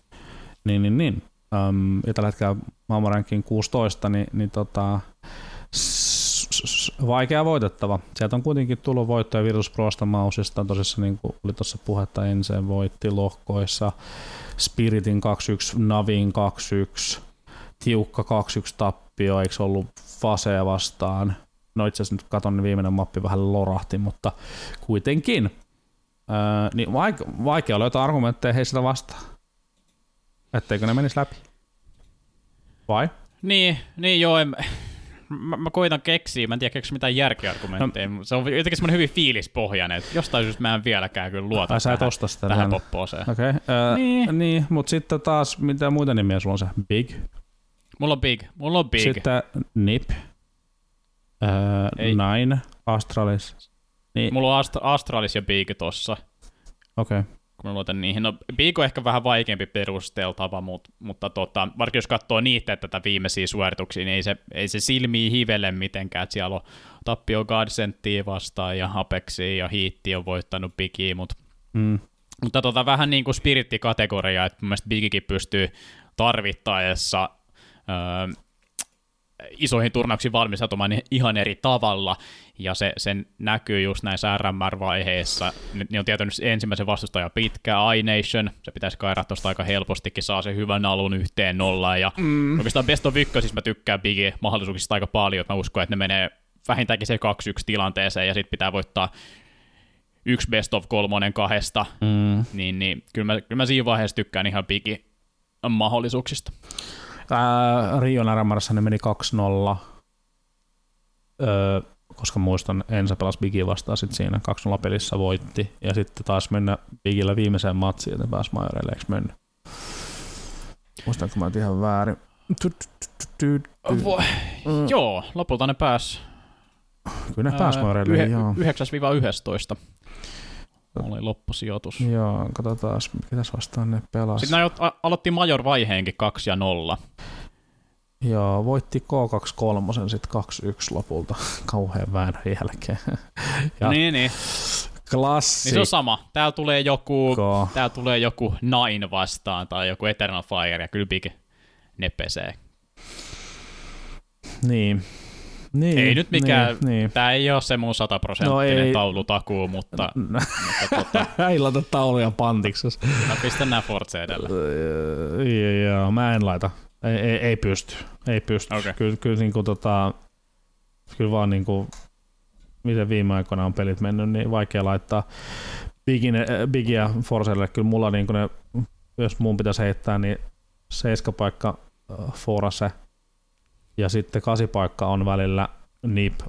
B: niin, niin, niin. Ähm, ja tällä hetkellä maailmanrankin 16, niin, niin tota, vaikea voitettava. Sieltä on kuitenkin tullut voittoja Virtus Prosta Mausista, tosissaan niin kuin oli tuossa puhetta, ensin voitti lohkoissa, Spiritin 2-1, Navin 2-1, tiukka 2-1 tappio, eikö ollut Fasea vastaan. No itse asiassa nyt katon, niin viimeinen mappi vähän lorahti, mutta kuitenkin. Öö, niin vaikea, vaikea löytää argumentteja heistä vastaan. Etteikö ne menisi läpi? Vai?
A: Niin, niin joo, en, mä, mä koitan keksiä, mä en tiedä keksiä mitään järkiargumentteja, no. se on jotenkin semmoinen hyvin fiilispohjainen, että jostain syystä mä en vieläkään kyllä luota
B: Ai, sä et
A: tähän poppooseen.
B: Okei, okay. uh, niin. niin mutta sitten taas, mitä muita nimiä sulla on se? Big?
A: Mulla on Big, mulla on Big.
B: Sitten Nip, uh, Nine, Astralis.
A: Niin. Mulla on Ast- Astralis ja Big tossa.
B: Okei. Okay
A: kun mä luotan niihin. No, on ehkä vähän vaikeampi perusteltava, mutta, mutta tota, varsinkin jos katsoo niitä tätä viimeisiä suorituksia, niin ei se, ei se silmiä hivele mitenkään, että siellä on tappio Godsenttia vastaan ja Apexia ja Heatti on voittanut Bigia, mutta, mm. mutta tota, vähän niin kuin spirittikategoria, että mun mielestä Bigikin pystyy tarvittaessa öö, isoihin turnauksiin valmistautumaan ihan eri tavalla, ja se, sen näkyy just näissä RMR-vaiheissa. Niin on tietysti ensimmäisen vastustaja pitkä, iNation, se pitäisi kairaa tuosta aika helpostikin, saa se hyvän alun yhteen nollaan, ja mm. oikeastaan Best of siis mä tykkään Biggie mahdollisuuksista aika paljon, että mä uskon, että ne menee vähintäänkin se 2-1 tilanteeseen, ja sitten pitää voittaa yksi best of kolmonen kahdesta, mm. niin, niin kyllä, mä, kyllä mä siinä vaiheessa tykkään ihan Biggie mahdollisuuksista.
B: Ää, Rion RMRssä ne meni 2-0, öö, koska muistan, Ensa pelasi Bigi vastaan sit siinä 2-0 pelissä voitti, ja sitten taas mennä Bigillä viimeiseen matsiin, että pääsi majoreille, eikö mennyt? Muistanko mä ihan väärin?
A: Voi. Mm. Joo, lopulta ne pääs.
B: Kyllä ne pääs majoreille,
A: yhe,
B: joo.
A: 9-11 oli loppusijoitus.
B: Joo, katsotaan, mitäs vastaan ne pelasi.
A: Sitten ne aloitti major vaiheenkin 2 ja 0.
B: Joo, voitti K23 sitten 2-1 lopulta kauhean väännön jälkeen.
A: ja niin, niin.
B: Klassi.
A: Niin se on sama. Täällä tulee joku, täällä tulee joku Nine vastaan tai joku Eternal Fire ja kyllä Big ne pesee.
B: Niin. Niin,
A: ei nyt mikään, niin, niin. tämä ei ole se mun sataprosenttinen no taulutakuu, mutta... mutta
B: tota, ei laita tauluja pantiksi.
A: Mä pistän nää Forza edellä.
B: Joo, mä en laita. Ei, ei, ei pysty. Ei pysty. Okay. Kyllä, kyllä, niin kuin, tota, kyllä vaan niin kuin, miten viime aikoina on pelit mennyt, niin vaikea laittaa Bigin, Bigia Forcelle. Kyllä mulla niin kuin ne, jos mun pitäisi heittää, niin seiskapaikka Force ja sitten kasipaikka on välillä Nip,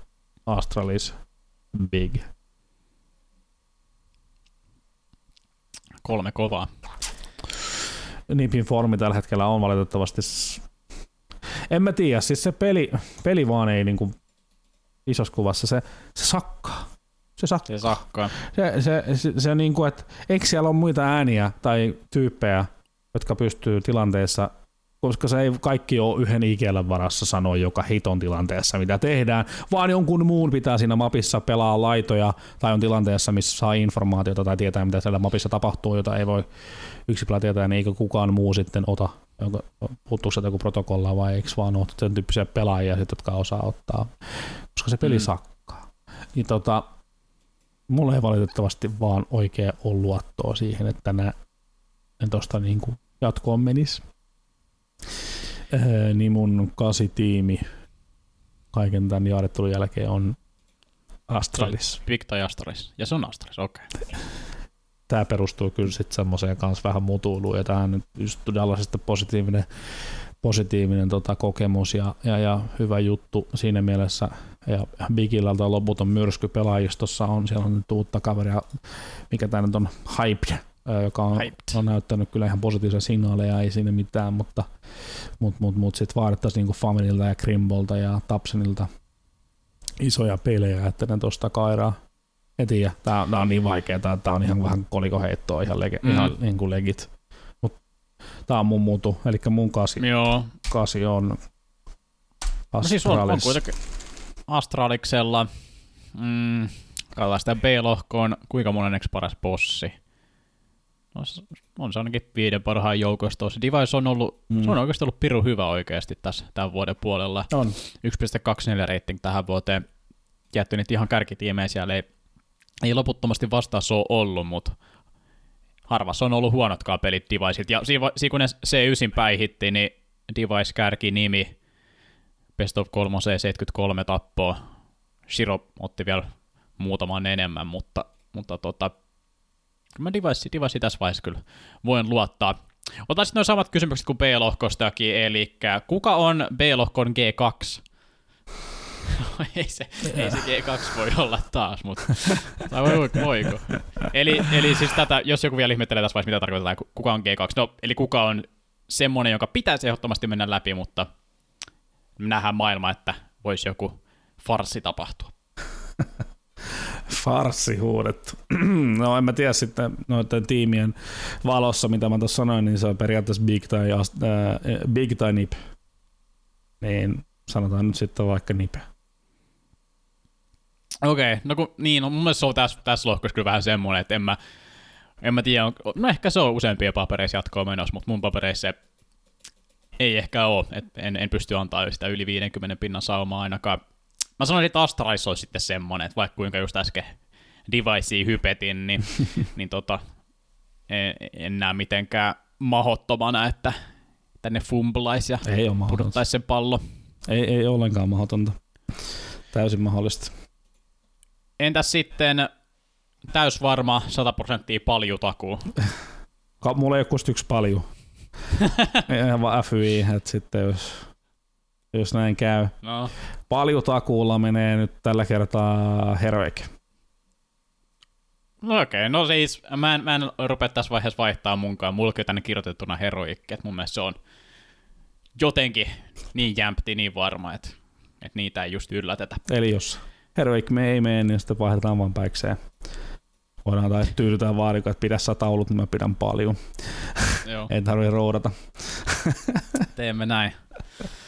B: Astralis, Big.
A: Kolme kovaa.
B: Nipin formi tällä hetkellä on valitettavasti... En mä tiedä, siis se peli, peli vaan ei niinku isossa kuvassa, se, se sakkaa. Se sakkaa.
A: Se sakkaa.
B: Se, se, se, se niin kuin, että eikö siellä ole muita ääniä tai tyyppejä, jotka pystyy tilanteessa koska se ei kaikki ole yhden ikellä varassa sanoa joka hiton tilanteessa, mitä tehdään, vaan jonkun muun pitää siinä mapissa pelaa laitoja tai on tilanteessa, missä saa informaatiota tai tietää, mitä siellä mapissa tapahtuu, jota ei voi yksi tietää, niin eikö kukaan muu sitten ota, puuttuuko se joku protokolla vai eikö vaan ole sen tyyppisiä pelaajia, jotka osaa ottaa, koska se peli mm. sakkaa. Niin tota, mulla ei valitettavasti vaan oikein ole luottoa siihen, että nämä tuosta niin jatkoon menisi. Öö, niin mun kasitiimi kaiken tämän jaadettelun jälkeen on Astralis.
A: Big tai Astralis. Ja se on Astralis, okei. Okay.
B: Tämä perustuu kyllä sitten semmoiseen kanssa vähän mutuiluun ja tähän nyt just tällaisesta positiivinen, positiivinen tota, kokemus ja, ja, ja, hyvä juttu siinä mielessä. Ja Bigillä on loputon myrsky pelaajistossa on, siellä on nyt uutta kaveria, mikä tämä nyt on, Hype, joka on, on näyttänyt kyllä ihan positiivisia signaaleja, ei siinä mitään, mutta mut, mut, mut sitten vaadittaisiin niinku Famililta ja Grimbolta ja Tapsenilta isoja pelejä, että ne tuosta kairaa. En tiedä, tää, tää on niin vaikeaa, tää on ihan vähän kolikoheittoa ihan, lege, mm. ihan niin kuin legit. Mut tää on mun muutu, eli mun kasi,
A: Joo.
B: kasi on
A: Astralis. No siis on, on kuitenkin Astraliksella, mm, katsotaan sitä B-lohkoon, kuinka moneksi paras bossi on se ainakin viiden parhaan joukosta. Se device on ollut, mm. se on oikeasti ollut piru hyvä oikeasti tässä tämän vuoden puolella.
B: On.
A: 1.24 rating tähän vuoteen. Jättynyt ihan kärkitiimeen siellä ei, ei loputtomasti vastaus ole ollut, mutta harvassa on ollut huonotkaan pelit Deviceit. Ja siinä, kun ne C9 päihitti, niin Device kärki nimi, Best of 3 73 tappoa. Shiro otti vielä muutaman enemmän, mutta, mutta tota, Mä device, device tässä vaiheessa kyllä voin luottaa. Otan sitten noin samat kysymykset kuin B-lohkostakin, eli kuka on B-lohkon G2? ei, se, ei se G2 voi olla taas, mutta tai voi, voiko? Eli, eli siis tätä, jos joku vielä ihmettelee tässä vaiheessa, mitä tarkoitetaan, kuka on G2, no eli kuka on semmonen, joka pitäisi ehdottomasti mennä läpi, mutta nähdään maailma, että voisi joku farsi tapahtua
B: farssi huudettu. no en mä tiedä sitten noiden tiimien valossa, mitä mä tuossa sanoin, niin se on periaatteessa Big tai, äh, big tai Nip. Niin sanotaan nyt sitten vaikka Nip.
A: Okei, okay, no kun, niin, no mun mielestä se on tässä, tässä lohkossa kyllä vähän semmoinen, että en mä, en mä tiedä, no ehkä se on useampia papereissa jatkoa menossa, mutta mun papereissa se ei ehkä ole, että en, en pysty antaa sitä yli 50 pinnan saumaa ainakaan Mä sanoisin, että Astralis olisi sitten semmonen, että vaikka kuinka just äsken devicea hypetin, niin, niin tota, en, en näe mitenkään mahottomana, että tänne fumblaisi ja ei pudottaisi sen pallo.
B: Ei, ei ollenkaan mahdotonta. Täysin mahdollista.
A: Entäs sitten täysvarma 100 prosenttia paljutakuu?
B: Mulla ei ole yksi palju. Ihan vaan FYI, että sitten jos jos näin käy.
A: No.
B: Paljon takuulla menee nyt tällä kertaa Heroic.
A: No okei, okay. no siis mä en, mä en rupea tässä vaiheessa vaihtaa munkaan. Mulla on tänne kirjoitettuna Heroic, että mun mielestä se on jotenkin niin jämpti, niin varma, että, että niitä ei just yllätetä.
B: Eli jos Heroic me ei mene, niin sitten vaihdetaan vaan päikseen. Voidaan tai tyydytään vaariko, että pidä sä taulut, niin mä pidän paljon.
A: Joo.
B: ei tarvitse roudata.
A: Teemme näin.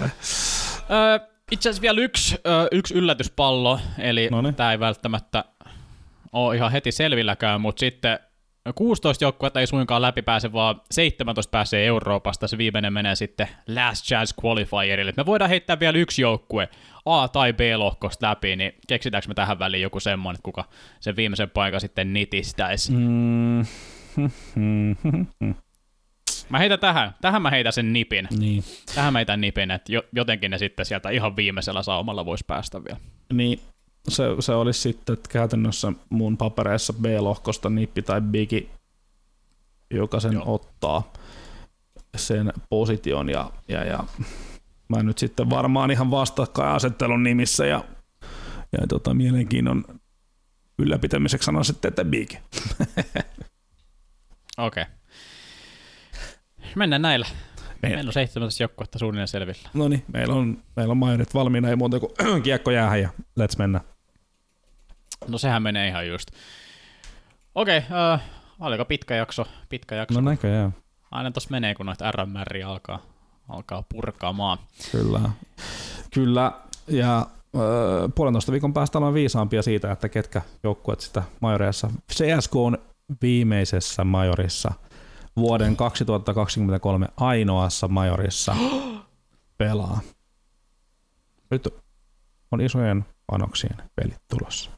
A: Öö, itse asiassa vielä yksi, ö, yksi yllätyspallo, eli
B: Noniin.
A: tämä ei välttämättä ole ihan heti selvilläkään, mutta sitten 16 joukkuetta ei suinkaan läpi pääse, vaan 17 pääsee Euroopasta. Se viimeinen menee sitten Last Chance Qualifierille. Me voidaan heittää vielä yksi joukkue A- tai B-lohkosta läpi, niin keksitäänkö me tähän väliin joku semmoinen, että kuka sen viimeisen paikan sitten nitistäisi?
B: Mm.
A: Mä heitän tähän, tähän mä heitän sen nipin.
B: niin.
A: Tähän mä heitän nipin, että jo, jotenkin ne sitten sieltä ihan viimeisellä saumalla voisi päästä vielä.
B: Niin, se, se olisi sitten että käytännössä mun papereissa B-lohkosta nippi tai bigi, joka sen
A: Joo.
B: Joo. ottaa sen position ja, ja, ja mä nyt sitten varmaan ihan vastakkainasettelun nimissä ja, ja tota, mielenkiinnon ylläpitämiseksi sanon sitten, että big.
A: Okei. Okay. Mennään näillä.
B: Meillä.
A: Meillä on 17 joukkuetta suunnilleen selvillä.
B: No niin, meillä on, meillä on majorit valmiina, ei muuta kuin kiekko jäähän ja let's mennä.
A: No sehän menee ihan just. Okei, okay, uh, oliko pitkä jakso? Pitkä jakso.
B: No näköjään,
A: Aina tossa menee, kun noita RMR alkaa, alkaa purkaamaan.
B: kyllä. Kyllä, ja öö, puolentoista viikon päästä ollaan viisaampia siitä, että ketkä joukkueet sitä majoreissa. CSK on viimeisessä majorissa vuoden 2023 ainoassa majorissa pelaa. Nyt on isojen panoksien pelit tulossa.